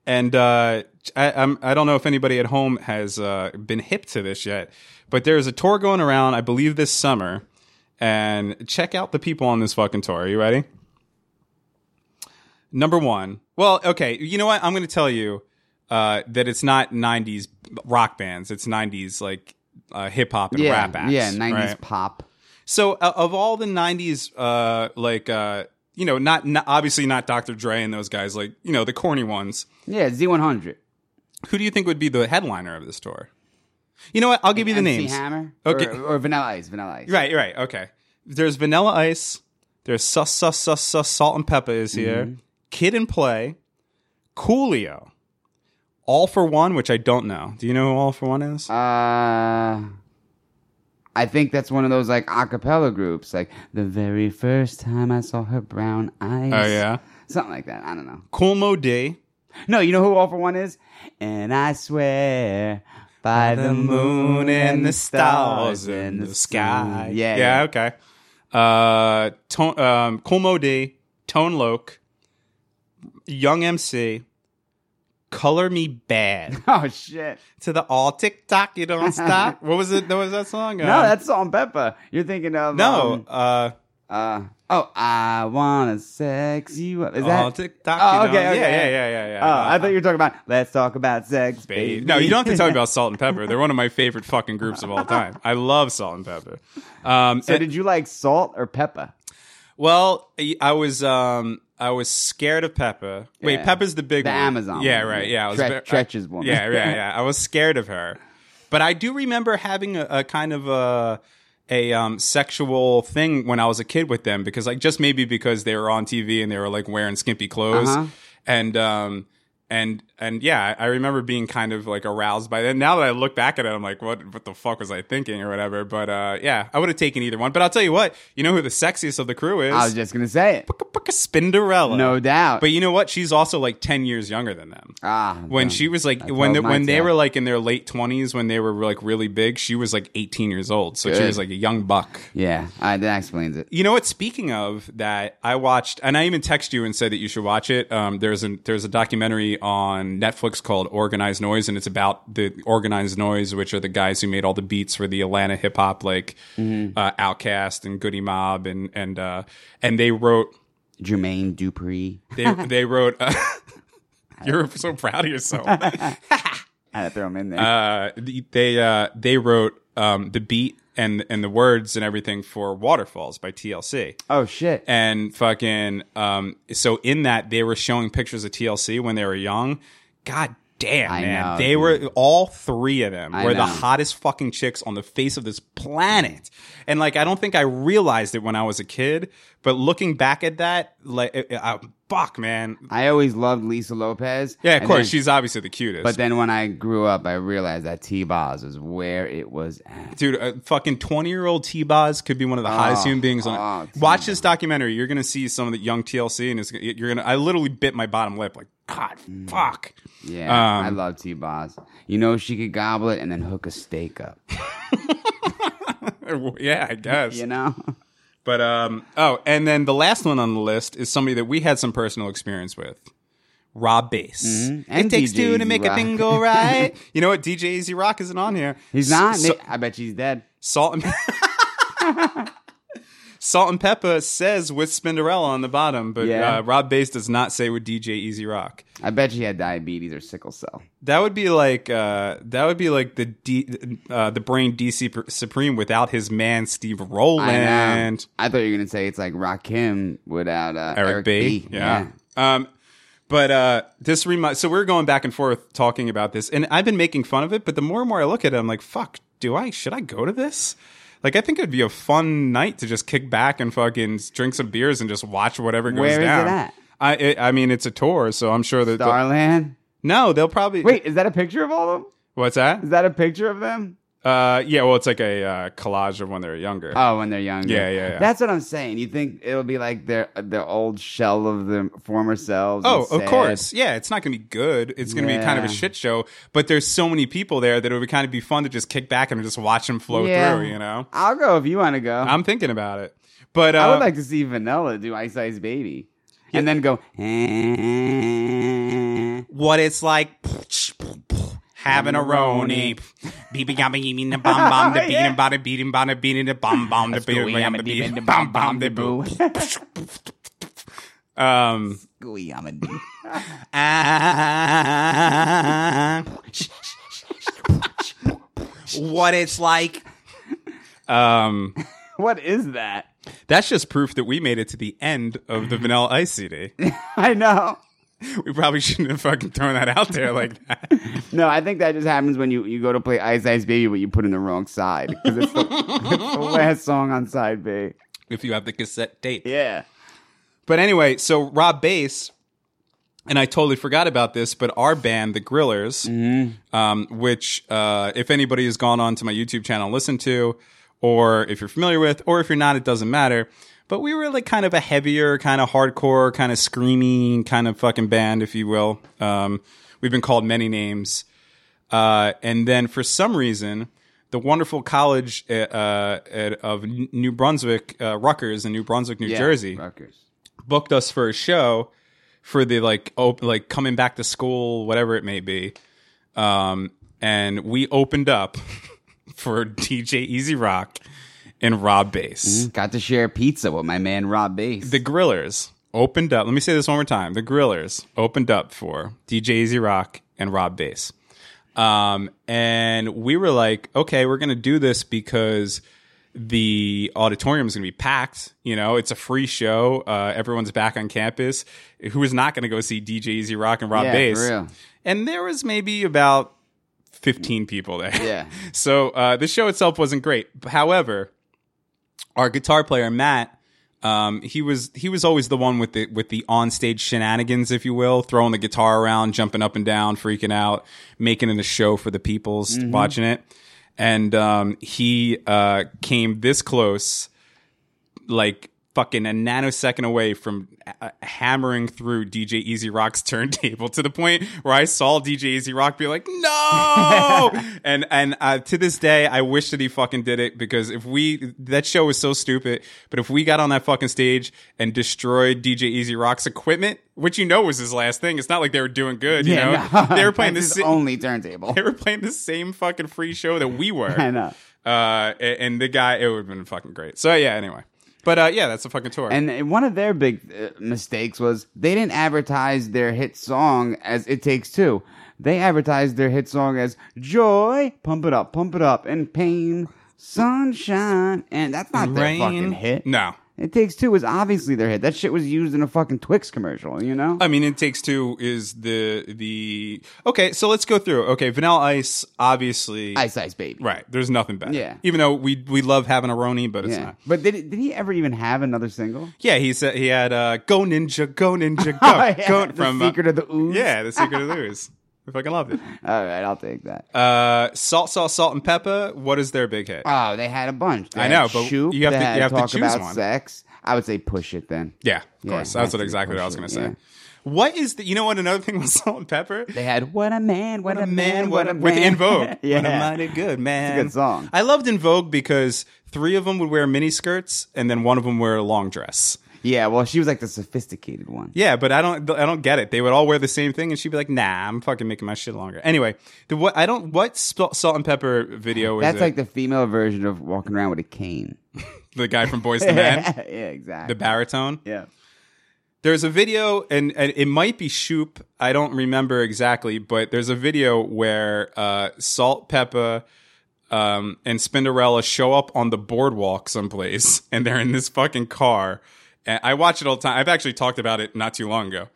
And uh, I, I'm, I don't know if anybody at home has uh, been hip to this yet, but there's a tour going around, I believe, this summer. And check out the people on this fucking tour. Are you ready? Number one. Well, okay. You know what? I'm going to tell you uh, that it's not 90s rock bands. It's 90s like uh, hip hop and Yeah. rap acts. yeah, 90s right? pop. So uh, of all the '90s, uh, like uh, you know, not, not obviously not Dr. Dre and those guys, like you know, the corny ones. Yeah, Z100. Who do you think would be the headliner of this tour? You know what? I'll give you the MC names. Hammer? Okay. Or, or Vanilla Ice. Vanilla Ice. Right, right, okay. There's Vanilla Ice. There's Sus Sus Sus Sus Salt-N-Pepa is here. Mm-hmm. Kid and Play. Coolio. All for One, which I don't know. Do you know who All for One is? Uh, I think that's one of those like a cappella groups. Like the very first time I saw her brown eyes. oh yeah. Something like that. I don't know. Kool Moe Dee. No, you know who All for One is? And I swear by the moon and the stars in the sky. sky. Yeah. yeah, okay. Uh, Tone, um, Cool Mo Tone Loc, Young MC, Color Me Badd. Oh shit. to the all TikTok, you don't stop. what was it? What was that song? Uh, No, that's Salt-N-Pepa. You're thinking of no. um, uh, uh, oh, I wanna sex you up. Is all that? TikTok. Oh, you okay, okay. Yeah, yeah, yeah, yeah. yeah. Oh, I thought you were talking about let's talk about sex, baby. Babe. No, you don't have to tell me about Salt-N-Pepa. They're one of my favorite fucking groups of all time. I love Salt-N-Pepa. Um, So did you like salt or pepper? Well, I was um I was scared of Pepa. Wait, Yeah. Pepa's the big one. The one. Amazon Yeah, one, right. yeah. Yeah, I was Tre- Treach's one. Yeah, yeah, yeah. I was scared of her, but I do remember having a, a kind of a a um, sexual thing when I was a kid with them because like just maybe because they were on TV and they were like wearing skimpy clothes Uh-huh. and um and and yeah, I I remember being kind of like aroused by that. Now that I look back at it, I'm like, what what the fuck was I thinking or whatever? But uh, yeah, I would have taken either one. But I'll tell you what, you know who the sexiest of the crew is? I was just gonna say it. Spinderella. No doubt. But you know what? She's also like ten years younger than them. ah, When she was like when my when they were like in their late twenties, when they were like really big, she was like eighteen years old. So she was like a young buck. yeah, uh, that explains it. You know what? Speaking of that, I watched, and I even texted you and said that you should watch it. Um, there's a there's a documentary on Netflix called Organized Noise, and it's about the Organized Noise, which are the guys who made all the beats for the Atlanta hip hop, like Mm-hmm. uh, Outkast and Goodie Mob, and and uh, and they wrote Jermaine Dupri. they they wrote. Uh, you're so proud of yourself. I had to throw them in there. uh, they uh, they wrote um, the beat and and the words and everything for Waterfalls by TLC. Oh shit. And fucking um so in that they were showing pictures of TLC when they were young. God damn, I man. know, they dude. were all three of them I were the hottest fucking chicks on the face of this planet. And like I don't think I realized it when I was a kid, but looking back at that like it- it- I, fuck man. I always loved Lisa Lopes. Yeah, of course, then- she's obviously the cutest. But then when I grew up, I realized that T Boz is where it was at. Dude, a fucking 20 year old T Boz could be one of the hottest oh, human beings on oh, Watch this documentary. You're going to see some of the young TLC, and it's, you're going to. I literally bit my bottom lip. Like, God, fuck. Yeah, Um, I love T Boz. You know, she could gobble it and then hook a steak up. yeah, I guess. You know? But, um, oh, and then the last one on the list is somebody that we had some personal experience with. Rob Base. It And takes two to make a thing go right. you know what? DJ E-Z Rock isn't on here. He's not. So- I bet he's dead. Salt and Salt-N-Pepa says with Spinderella on the bottom, but Yeah. uh, Rob Base does not say with DJ E-Z Rock. I bet she had diabetes or sickle cell. That would be like uh, that would be like the D, uh, the brain DC Supreme without his man Steve I know. Rowland, I thought you were gonna say it's like Rakim without uh, Eric, Eric, B. B. Yeah. Um, but uh, this remind so we're going back and forth talking about this, and I've been making fun of it. But the more and more I look at it, I'm like, fuck, do I should I go to this? Like, I think it'd be a fun night to just kick back and fucking drink some beers and just watch whatever goes Where is it at? I it, I mean, it's a tour, so I'm sure that Starland. no, they'll probably Wait, is that a picture of all of them? What's that? Is that a picture of them? Uh, yeah, well, it's like a uh, collage of when they're younger. Oh, when they're younger. Yeah, yeah, yeah. That's what I'm saying. You think it'll be like their their old shell of their former selves? Oh, of sad? course. Yeah, it's not going to be good. It's going to be kind of a shit show. But there's so many people there that it would kind of be fun to just kick back and just watch them flow Yeah. through. You know, I'll go if you want to go. I'm thinking about it. But uh, I would like to see Vanilla do Ice Ice Baby, and then go. what it's like having a roni. Beeping yimmy the bum bum the beating bada beating bada beating the bum bum the beating yabba beating the bum bum the boo. Um. what it's like. Um. What is that? That's just proof that we made it to the end of the Vanilla Ice CD. I know. We probably shouldn't have fucking thrown that out there like that. No, I think that just happens when you, you go to play Ice Ice Baby, but you put in the wrong side because it's, the- it's the last song on side B. If you have the cassette tape. Yeah. But anyway, so Rob Base, and I totally forgot about this, but our band, the Grillers, um, which uh, if anybody has gone on to my YouTube channel and listened to, or if you're familiar with, or if you're not, it doesn't matter. But we were like kind of a heavier, kind of hardcore, kind of screaming, kind of fucking band, if you will. Um, we've been called many names. Uh, and then for some reason, the wonderful college uh, uh, at- of New Brunswick, uh, Rutgers in New Brunswick, New Yeah, Jersey, Rutgers. booked us for a show for the like op- like coming back to school, whatever it may be. Um, and we opened up for DJ E-Z Rock and Rob Base. Got to share pizza with my man Rob Base. The Grillers opened up. Let me say this one more time. The Grillers opened up for DJ E-Z Rock and Rob Base. Um, and we were like, okay, we're going to do this because the auditorium is going to be packed. You know, it's a free show. Uh, everyone's back on campus. Who is not going to go see DJ E-Z Rock and Rob Yeah, Bass? for real. And there was maybe about 15 people there. Yeah. so uh, the show itself wasn't great. However, our guitar player Matt, um, he was he was always the one with the with the onstage shenanigans, if you will, throwing the guitar around, jumping up and down, freaking out, making it a show for the people's watching it. And um, he uh, came this close, like fucking a nanosecond away from uh, hammering through DJ E-Z Rock's turntable to the point where I saw DJ E-Z Rock be like, "No!" and and uh, to this day, I wish that he fucking did it because if we that show was so stupid, but if we got on that fucking stage and destroyed DJ E-Z Rock's equipment, which you know was his last thing, it's not like they were doing good. You know, no. they were playing the sa- only turntable. they were playing the same fucking free show that we were. I know. Uh, a- and the guy, it would have been fucking great. So yeah, anyway. But uh, yeah, that's a fucking tour. And one of their big uh, mistakes was they didn't advertise their hit song as "It Takes Two. They advertised their hit song as "Joy, Pump It Up, Pump It Up," and "Pain, sunshine, and that's not their fucking hit. No. It Takes Two was obviously their hit. That shit was used in a fucking Twix commercial, you know? I mean, It Takes Two is the the okay. So let's go through. Okay, Vanilla Ice, obviously, Ice Ice Baby. right? There's nothing better. Yeah. Even though we we love having a Roni, but it's Yeah. not. But did, did he ever even have another single? Yeah, he said he had uh, "Go Ninja, Go Ninja, Go" Oh, yeah. Go the from uh, Secret of the Ooze? yeah, the Secret of the Ooze. I fucking loved it. All right, I'll take that. Uh, Salt, Salt, Salt, and Pepper. What is their big hit? Oh, they had a bunch. They I know, but Shoop, you have to- you have to choose about one. sex. I would say push it then. yeah, of Yeah, course. that's what exactly what I was going to say. yeah. What is the? You know what? Another thing with Salt-N-Pepa. They had what a man, what, What a man, what a Man" with. In Vogue. yeah, What a mighty good man. It's a good song. I loved In Vogue because three of them would wear mini skirts and then one of them wear a long dress. Yeah. Well, she was like the sophisticated one. Yeah, but I don't, I don't get it. They would all wear the same thing, and she'd be like, "Nah, I'm fucking making my shit longer." Anyway, the what I don't what Sp- Salt-N-Pepa video is That's it? like the female version of walking around with a cane. the guy from Boys to Men, yeah, exactly. the baritone. yeah. There's a video, and, and it might be Shoop. I don't remember exactly, but there's a video where uh, Salt, Pepper, um, and Spinderella show up on the boardwalk someplace, and they're in this fucking car. And I watch it all the time. I've actually talked about it not too long ago.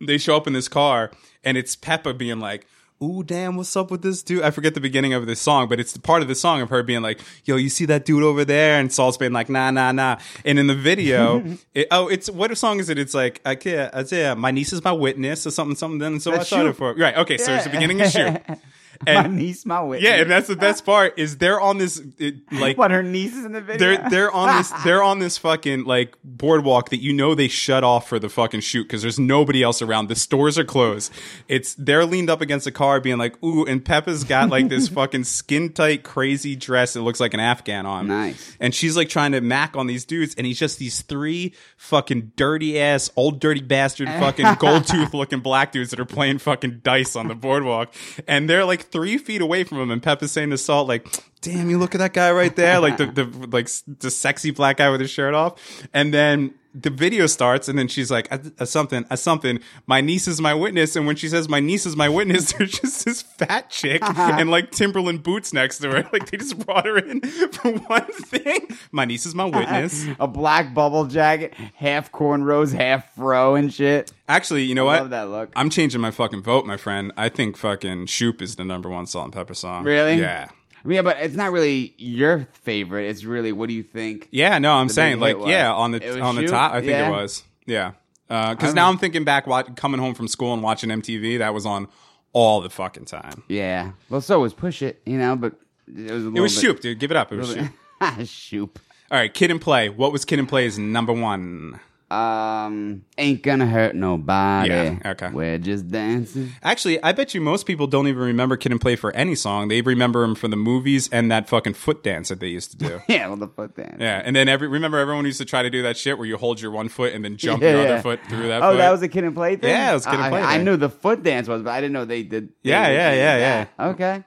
They show up in this car, and it's Pepa being like, Ooh, damn, what's up with this dude? I forget the beginning of this song, but it's the part of the song of her being like, yo, you see that dude over there? And Salt's being like, nah, nah, nah. And in the video, it, oh, it's, what song is it? It's like, I can't, I say, my niece is my witness or something, something. Then so That's I thought it for, right. Okay. So it's the beginning of Shoop. my And niece, my witness. yeah, and that's the best part is they're on this, it, like, what her niece is in the video. they're they're on this they're on this fucking like boardwalk that you know they shut off for the fucking shoot because there's nobody else around. The stores are closed. It's they're leaned up against a car being like, ooh, and Pepa's got like this fucking skin tight crazy dress that looks like an Afghan on. Nice. And she's like trying to mac on these dudes, and he's just these three fucking dirty ass, old dirty bastard fucking gold tooth looking black dudes that are playing fucking dice on the boardwalk. And they're like three feet away from him, and Pep is saying to Salt, like, damn, you look at that guy right there, like the, the like the sexy black guy with his shirt off. And then the video starts, and then she's like, "Uh, uh, something, uh, something. My niece is my witness, and when she says my niece is my witness, there's just this fat chick and like Timberland boots next to her. Like they just brought her in for one thing. My niece is my witness. a black bubble jacket, half cornrows, half fro and shit. Actually, you know I what? love that look. I'm changing my fucking vote, my friend. I think fucking Shoop is the number one salt and pepper song. Really? Yeah. Yeah, but it's not really your favorite. It's really what do you think? Yeah, no, I'm saying like yeah, on the on the top. I think Yeah. it was. Yeah. Uh, because now I'm thinking back, watch, coming home from school and watching MTV. That was on all the fucking time. Yeah. Well, so was Push It, you know, but it was a little It was bit, Shoop, dude. Give it up. It was Shoop. Shoop. All right, Kid and Play. What was Kid and Play's number one? Um, ain't gonna hurt nobody. Yeah, okay. We're just dancing. Actually, I bet you most people don't even remember Kid and Play for any song. They remember him from the movies and that fucking foot dance that they used to do. Yeah, well, the foot dance. Yeah, and then every remember everyone used to try to do that shit where you hold your one foot and then jump Yeah, your yeah. other foot through that. Oh, foot. that was a kid and play thing. Yeah, it was Kid and I- Play I, thing. knew the foot dance was, but I didn't know they did. they Yeah, did yeah, yeah, that. Okay.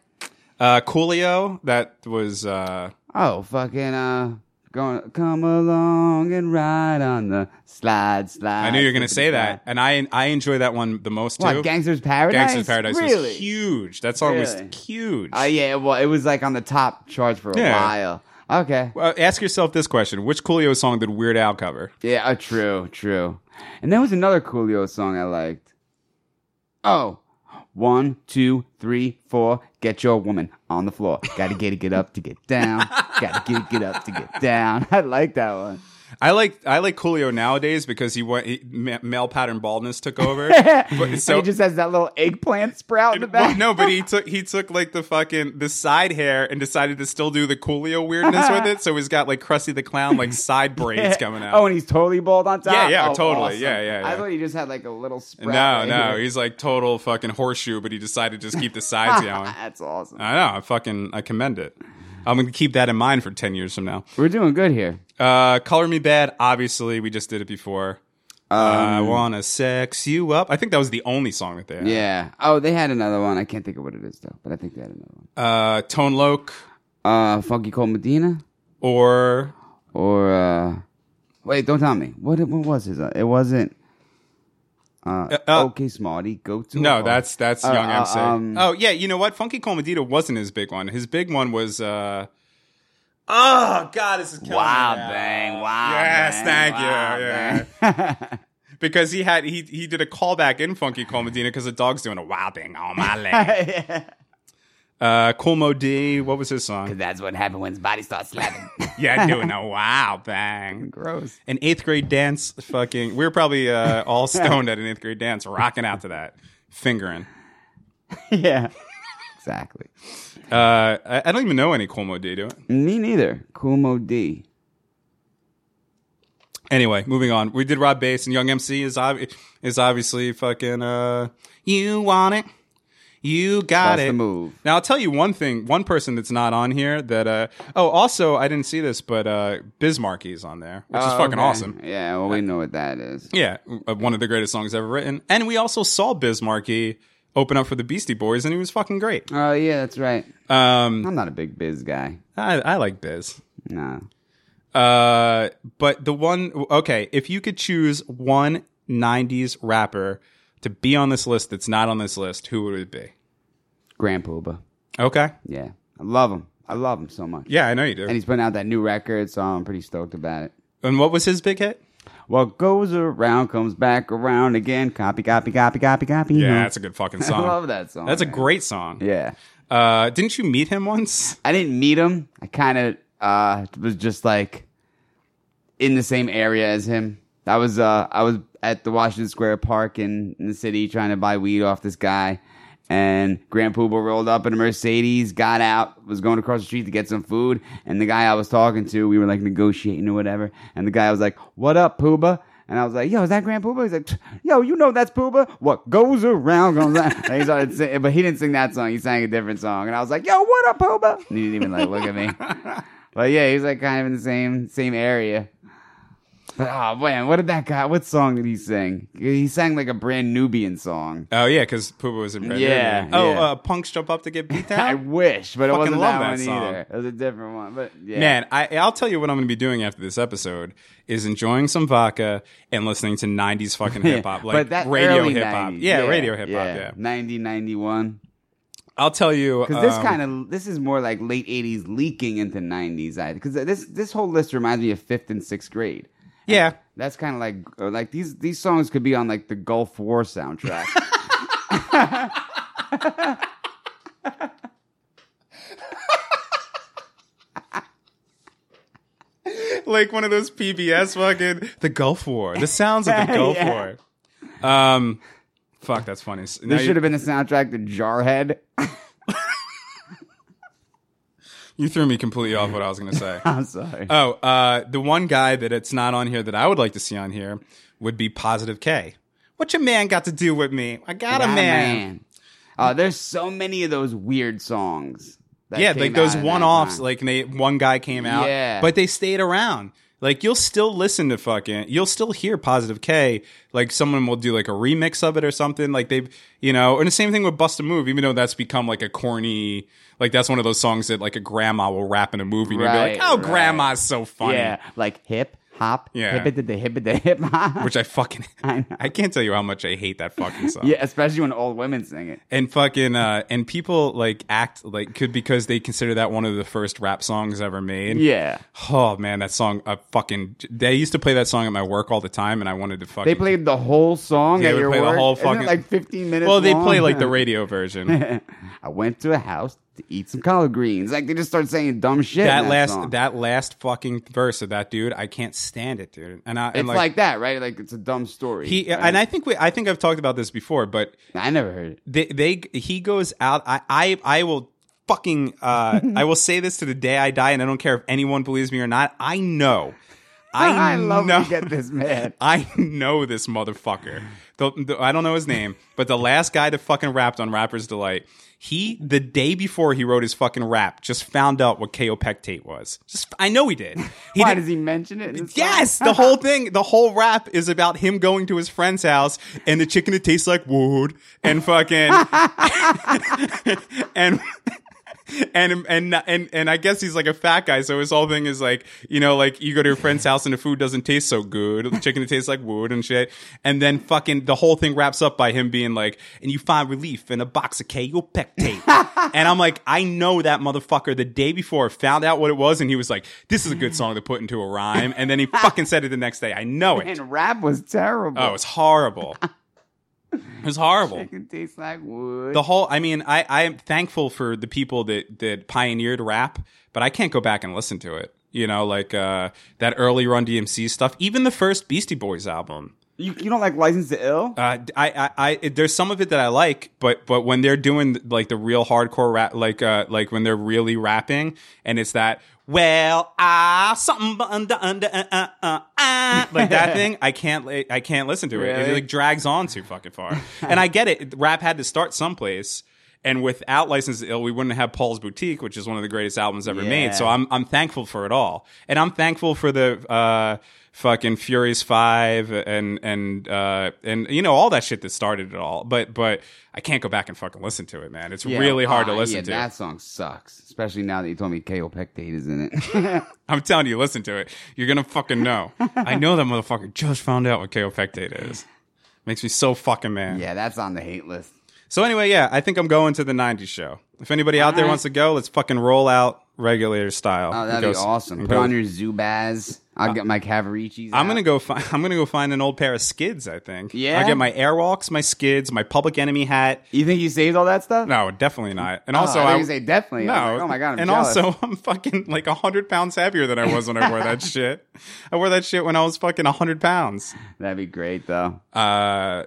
uh, Coolio. That was uh, Oh, fucking uh, going come along and ride on the slide, slide. I knew you were gonna say that, and I I enjoy that one the most too. What, Gangster's Paradise? Gangster's Paradise really? was huge. That song Really? was huge. Oh yeah, well, it was like on the top charts for a Yeah. while. Okay. Well, ask yourself this question: Which Coolio song did Weird Al cover? Yeah, uh, true, true. And there was another Coolio song I liked. Oh, one, two, three, four. Get your woman on the floor. Gotta get it, get up to get down. Gotta get it, get up to get down. I like that one. I like I like Coolio nowadays because he went he, male pattern baldness took over. but So he just has that little eggplant sprout in the Well, back. no, but he took he took like the fucking the side hair and decided to still do the Coolio weirdness with it. So he's got like Krusty the Clown like side braids coming out. Oh, and he's totally bald on top. Yeah, yeah, Oh, totally. awesome. Yeah, yeah, I thought he just had like a little sprout. no, right no, here. he's like total fucking horseshoe, but he decided to just keep the sides going. That's awesome. I know. I fucking I commend it. I'm gonna keep that in mind for ten years from now. We're doing good here. Uh, Color Me Badd. Obviously, we just did it before. I wanna sex you up. I think that was the only song that they had. Um, Yeah. Oh, they had another one. I can't think of what it is though, but I think they had another one. Uh, Tone Loc Uh, Funky Cold Medina or or uh, wait, don't tell me what what was his? Uh, it wasn't. Uh, uh, okay, Smarty, go to no, a- that's that's Uh, Young uh, MC. um, oh yeah, you know what? Funky Cold Medina wasn't his big one. His big one was uh, Oh God, this is killing Wow, me. now. bang! Wow. Yes, bang, thank wow, you. Yeah. Because he had he he did a callback in Funky Cold Medina because the dog's doing a wow thing on my leg. yeah. Uh, Kool Moe Dee, what was his song? Because That's what happened when his body starts slapping. Yeah, doing a wow bang. Gross. An eighth grade dance, fucking. We were probably uh, all stoned at an eighth grade dance, rocking out to that, fingering. yeah. Exactly. Uh, I, I don't even know any Kool Moe Dee. Do it. Me neither. Kool Moe Dee. Anyway, moving on. We did Rob Base and Young MC is ob- is obviously fucking. Uh, you want it. You got Bust it. the move. Now I'll tell you one thing. One person that's not on here that. Uh, oh, also I didn't see this, but uh, Biz Markie's on there, which is Oh, fucking okay. awesome. Yeah, well, we know what that is. Yeah, uh, one of the greatest songs ever written. And we also saw Bismarcky open up for the Beastie Boys, and he was fucking great. Oh, yeah, that's right. Um, I'm not a big biz guy. I, I like Biz. No. Uh, but the one, okay, if you could choose one '90s rapper to be on this list that's not on this list, who would it be? Grand Puba. Okay, Yeah. I love him. I love him so much. yeah, I know you do. And he's putting out that new record, so I'm pretty stoked about it. And what was his big hit? What goes around comes back around again. Copy, copy, copy, copy, copy. Yeah, that's a good fucking song. I love that song. That's a great song. Yeah. Uh, didn't you meet him once? I didn't meet him. I kind of uh, was just like in the same area as him. I was uh, I was at the Washington Square Park in, in the city trying to buy weed off this guy, and Grand Puba rolled up in a Mercedes, got out, was going across the street to get some food, and the guy I was talking to, we were like negotiating or whatever, and the guy was like, "What up, Puba?" And I was like, "Yo, is that Grand Puba?" He's like, "Yo, you know that's Puba. What goes around goes around." And he started singing, but he didn't sing that song. He sang a different song, and I was like, "Yo, what up, Puba?" And he didn't even like look at me. But yeah, he was like kind of in the same same area. Oh man, what did that guy? What song did he sing? He sang like a Brand Nubian song. Oh yeah, because Puba was in Red Yeah, River. Oh, yeah. uh, punks jump up to get beat down. I wish, but it wasn't love that, that one song. either. It was a different one. But yeah, Man, I, I'll tell you what I'm going to be doing after this episode is enjoying some vodka and listening to 90s fucking hip hop, like radio hip hop. 90s, Yeah, radio hip hop. Yeah. 90, 91. I'll tell you Because this um, kind of this is more like late eighties leaking into nineties. I Because this this whole list reminds me of fifth and sixth grade. Yeah. That's kind of like uh, like these these songs could be on like the Gulf War soundtrack. like one of those PBS fucking the Gulf War. The sounds of the Gulf Yeah. War. Um, fuck, that's funny. Now this you- should have been the soundtrack to Jarhead. You threw me completely off what I was going to say. I'm sorry. Oh, uh, the one guy that it's not on here that I would like to see on here would be Positive K. What your man got to do with me? I got, a man. Uh, there's so many of those weird songs. that Yeah, came like those that one-offs. time. Like they, one guy came out, Yeah. but they stayed around. Like you'll still listen to fucking, you'll still hear Positive K. Like someone will do like a remix of it or something. Like they've, you know, and the same thing with Bust a Move. Even though that's become like a corny, like that's one of those songs that like a grandma will rap in a movie. And you'll be Right, like, oh, right. grandma's so funny. yeah, like hip hop, Yeah. hip it the hip it the hip hop. Which I fucking, I. I can't tell you how much I hate that fucking song. yeah, especially when old women sing it. and fucking uh and people like act like could because they consider that one of the first rap songs ever made Yeah, oh man that song uh, fucking they used to play that song at my work all the time and i wanted to fucking they played the whole song Yeah, at they your would play the work. whole Isn't it fucking- like 15 minutes. well they long? play like the radio version I went to a house to eat some collard greens. Like they just start saying dumb shit. that that last song. that last fucking verse of that dude i can't stand it dude and i and it's like, that, right? Like it's a dumb story. he right? and i think we i think i've talked about this before but I never heard it. they they he goes out i i, I will fucking uh i will say this to the day i die and i don't care if anyone believes me or not i know i, I, love know you get this mad. I know this motherfucker. The, the- I don't know his name, but the last guy that fucking rapped on Rapper's Delight, he the day before he wrote his fucking rap just found out what kaopectate was. Just I know he did. He Why did- does he mention it? in the song? Yes, the whole thing, the whole rap is about him going to his friend's house and the chicken that tastes like wood and fucking and and and and and I guess he's like a fat guy, so his whole thing is like, you know, like you go to your friend's house and the food doesn't taste so good, the chicken tastes like wood and shit, and then fucking the whole thing wraps up by him being like, and you find relief in a box of kaopectate, and I'm like, I know that motherfucker the day before found out what it was, and he was like, this is a good song to put into a rhyme, and then he fucking said it the next day. I know it. And rap was terrible. Oh, it's horrible. It was horrible Chicken tastes like wood. the whole i mean i i am thankful for the people that that pioneered rap but i can't go back and listen to it you know like uh that early run dmc stuff even the first beastie boys album you, you don't like License to Ill? uh, I, I, I, there's some of it that I like, but, but when they're doing like the real hardcore rap, like, uh, like when they're really rapping, and it's that, well, ah, something but under, under, uh, uh, uh, uh, like that thing, I can't, I can't listen to it. It like drags on too fucking far. and I get it. Rap had to start someplace. And without License to Ill, we wouldn't have Paul's Boutique, which is one of the greatest albums ever made. So I'm I'm thankful for it all, and I'm thankful for the uh, fucking Furious Five and and uh, and you know all that shit that started it all. But but I can't go back and fucking listen to it, man. It's Yeah. really hard to Ah, listen yeah, to. That song sucks, especially now that you told me Kaopectate is in it. I'm telling you, listen to it. You're gonna fucking know. I know that motherfucker just found out what Kaopectate is. Makes me so fucking mad. yeah, that's on the hate list. So anyway, yeah, I think I'm going to the '90s show. If anybody out there wants to go, let's fucking roll out regulator style. Oh, that'd be awesome. Put on your Zubaz. I'll get my Cavariccis. I'm out. gonna go find. I'm gonna go find an old pair of skids. I think. Yeah? I get my Airwalks, my skids, my Public Enemy hat. You think you saved all that stuff? No, definitely not. And Oh, also, I I say definitely. No, like, oh my god, I'm and jealous. also I'm fucking like hundred pounds heavier than I was when I wore that shit. I wore that shit when I was fucking hundred pounds. that'd be great though. Uh,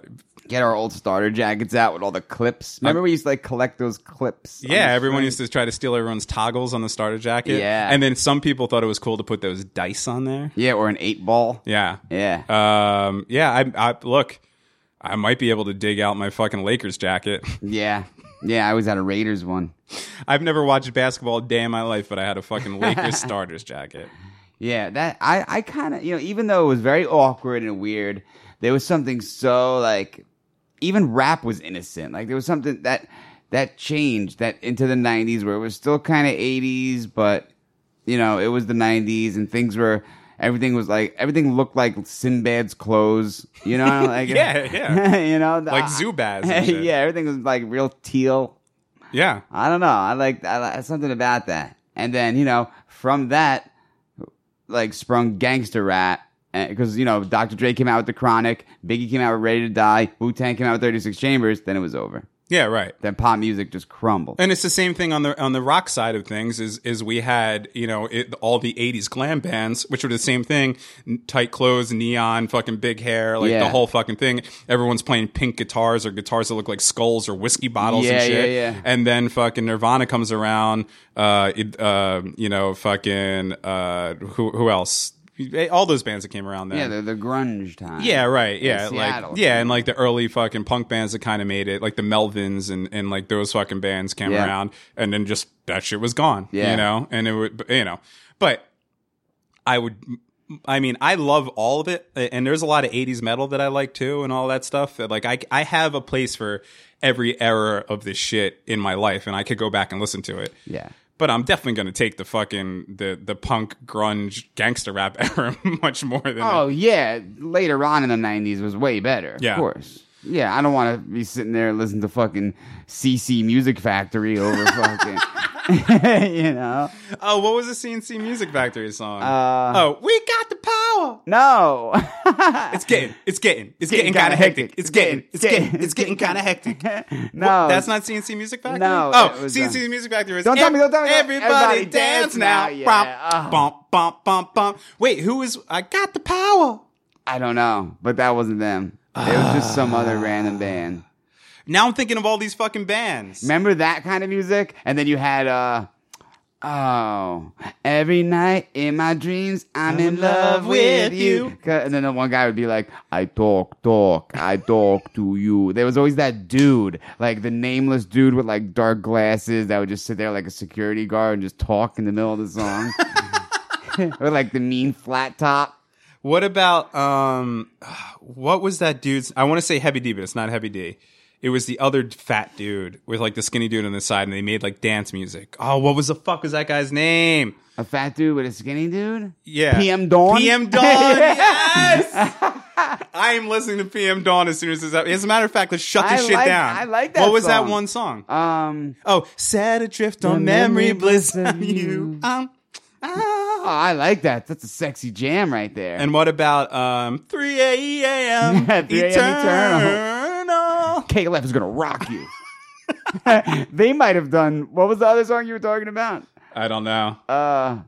Get our old starter jackets out with all the clips. Remember we used to like collect those clips. yeah, everyone used to try to steal everyone's toggles on the starter jacket. Yeah. and then some people thought it was cool to put those dice on there. Yeah, or an eight ball. Yeah, Yeah. Um, yeah, I, I look. I might be able to dig out my fucking Lakers jacket. yeah. Yeah, I was at a Raiders one. I've never watched basketball a day in my life, but I had a fucking Lakers starters jacket. Yeah, that I I kind of you know even though it was very awkward and weird, there was something so like even rap was innocent. Like there was something that that changed that into the '90s where it was still kind of '80s, but you know it was the '90s and things were everything was like everything looked like Sinbad's clothes. You know, like Yeah, yeah. you know, Like Zubaz yeah, everything was like real teal. Yeah, I don't know. I like I like something about that. And then you know from that, like sprung gangster rap because you know Dr. Dre came out with the Chronic, Biggie came out with Ready to Die, Wu Tang came out with Thirty Six Chambers. Then it was over. yeah, right. Then pop music just crumbled. And it's the same thing on the on the rock side of things. Is is we had you know it, all the '80s glam bands, which were the same thing: tight clothes, neon, fucking big hair, like the whole fucking thing. Everyone's playing pink guitars or guitars that look like skulls or whiskey bottles Yeah, and shit. yeah, yeah. And then fucking Nirvana comes around. Uh, it, uh, you know, fucking uh, who who else? All those bands that came around then. yeah, the, the grunge time. Yeah, right. Yeah, In like Seattle. yeah, and like the early fucking punk bands that kind of made it, like the Melvins and and like those fucking bands came Yeah. around, and then just that shit was gone. Yeah. you know, and it would, you know, but I would. I mean, I love all of it, and there's a lot of '80s metal that I like too, and all that stuff. Like, I I have a place for every era of this shit in my life, and I could go back and listen to it. yeah. But I'm definitely going to take the fucking the the punk grunge gangster rap era much more than Oh yeah, later on in the '90s was way better. Yeah. of course. Yeah, I don't want to be sitting there listening to fucking C+C Music Factory over fucking, you know. Oh, what was the C+C Music Factory song? Uh, oh, we got the power. No. It's getting, it's getting, it's getting, kind kinda hectic. It's getting, it's getting, it's getting kind of hectic. no, That's not C+C Music Factory. No, oh, was, CNC uh, Music Factory. Is Don't tell me, don't tell me, Everybody, dance, now. Bump, Oh. bump, bump, bump, bump. Wait, who is? I got the power. I don't know, but that wasn't them. It was just some other random band. Now I'm thinking of all these fucking bands. Remember that kind of music? And then you had uh oh, every night in my dreams I'm, in love with you. And then the one guy would be like, I talk, talk, I talk to you. There was always that dude, like the nameless dude with like dark glasses that would just sit there like a security guard and just talk in the middle of the song. or like the mean flat top. What about um, what was that dude's? I want to say Heavy D, but it's not Heavy D. It was the other fat dude with like the skinny dude on the side, and they made like dance music. Oh, what was the fuck was that guy's name? A fat dude with a skinny dude. Yeah, PM Dawn? PM Dawn. yes. I am listening to PM Dawn as soon as this. Up. As a matter of fact, let's shut this I shit like- down. I like that What was song. that one song? Um, oh, set adrift on memory bliss bliss of of you. Um, oh, ah. I like that. That's a sexy jam right there. And what about um 3 a.m. 3 a.m. eternal? KLF is gonna rock you. they might have done. What was the other song you were talking about? I don't know. Uh,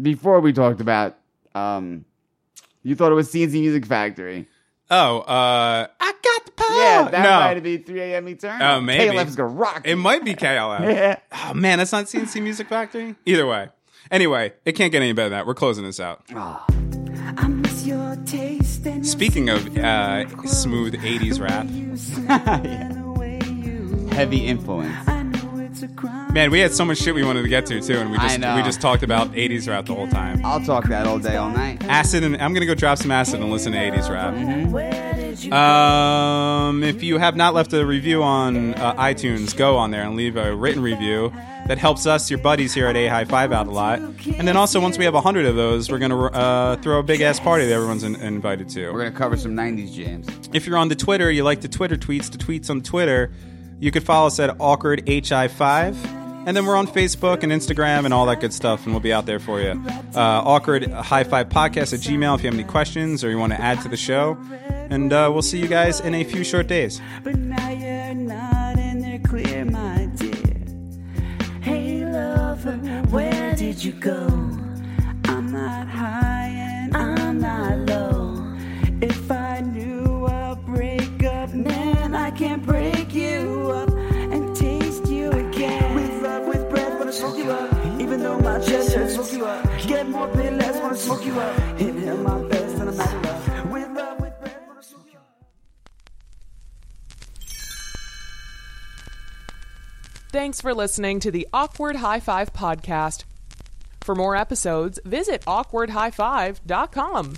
before we talked about, um, you thought it was C+C Music Factory. Oh, uh, I got the power. Yeah, that no. might be 3 a.m. Eternal. Oh, maybe. KLF is gonna rock It you. might be KLF. Yeah. Oh man, that's not C+C Music Factory. Either way. Anyway, it can't get any better than that. We're closing this out. I Speaking of uh, smooth '80s rap, you smile and the way you Heavy influence. I know it's a crime. man, we had so much shit we wanted to get to too, and we just we just talked about '80s rap the whole time. I'll talk that all day, all night. Acid, and I'm gonna go drop some acid and listen to '80s rap. Where did you Um, if you have not left a review on uh, iTunes, go on there and leave a written review. That helps us, your buddies here at A High Five, out a lot. And then also, once we have hundred of those, we're gonna uh, throw a big ass party that everyone's in- invited to. We're gonna cover some '90s jams. If you're on the Twitter, you like the Twitter tweets, the tweets on Twitter, you could follow us at awkward hi5. And then we're on Facebook and Instagram and all that good stuff, and we'll be out there for you. Uh, awkward high five podcast at Gmail if you have any questions or you want to add to the show. And uh, we'll see you guys in a few short days. But now you're not in there clear, my dear. Hey, lover, where did you go? I'm not wanna smoke you up. My best and I'm out of love. Thanks for listening to the Awkward High Five podcast. For more episodes, visit awkwardhighfive.com.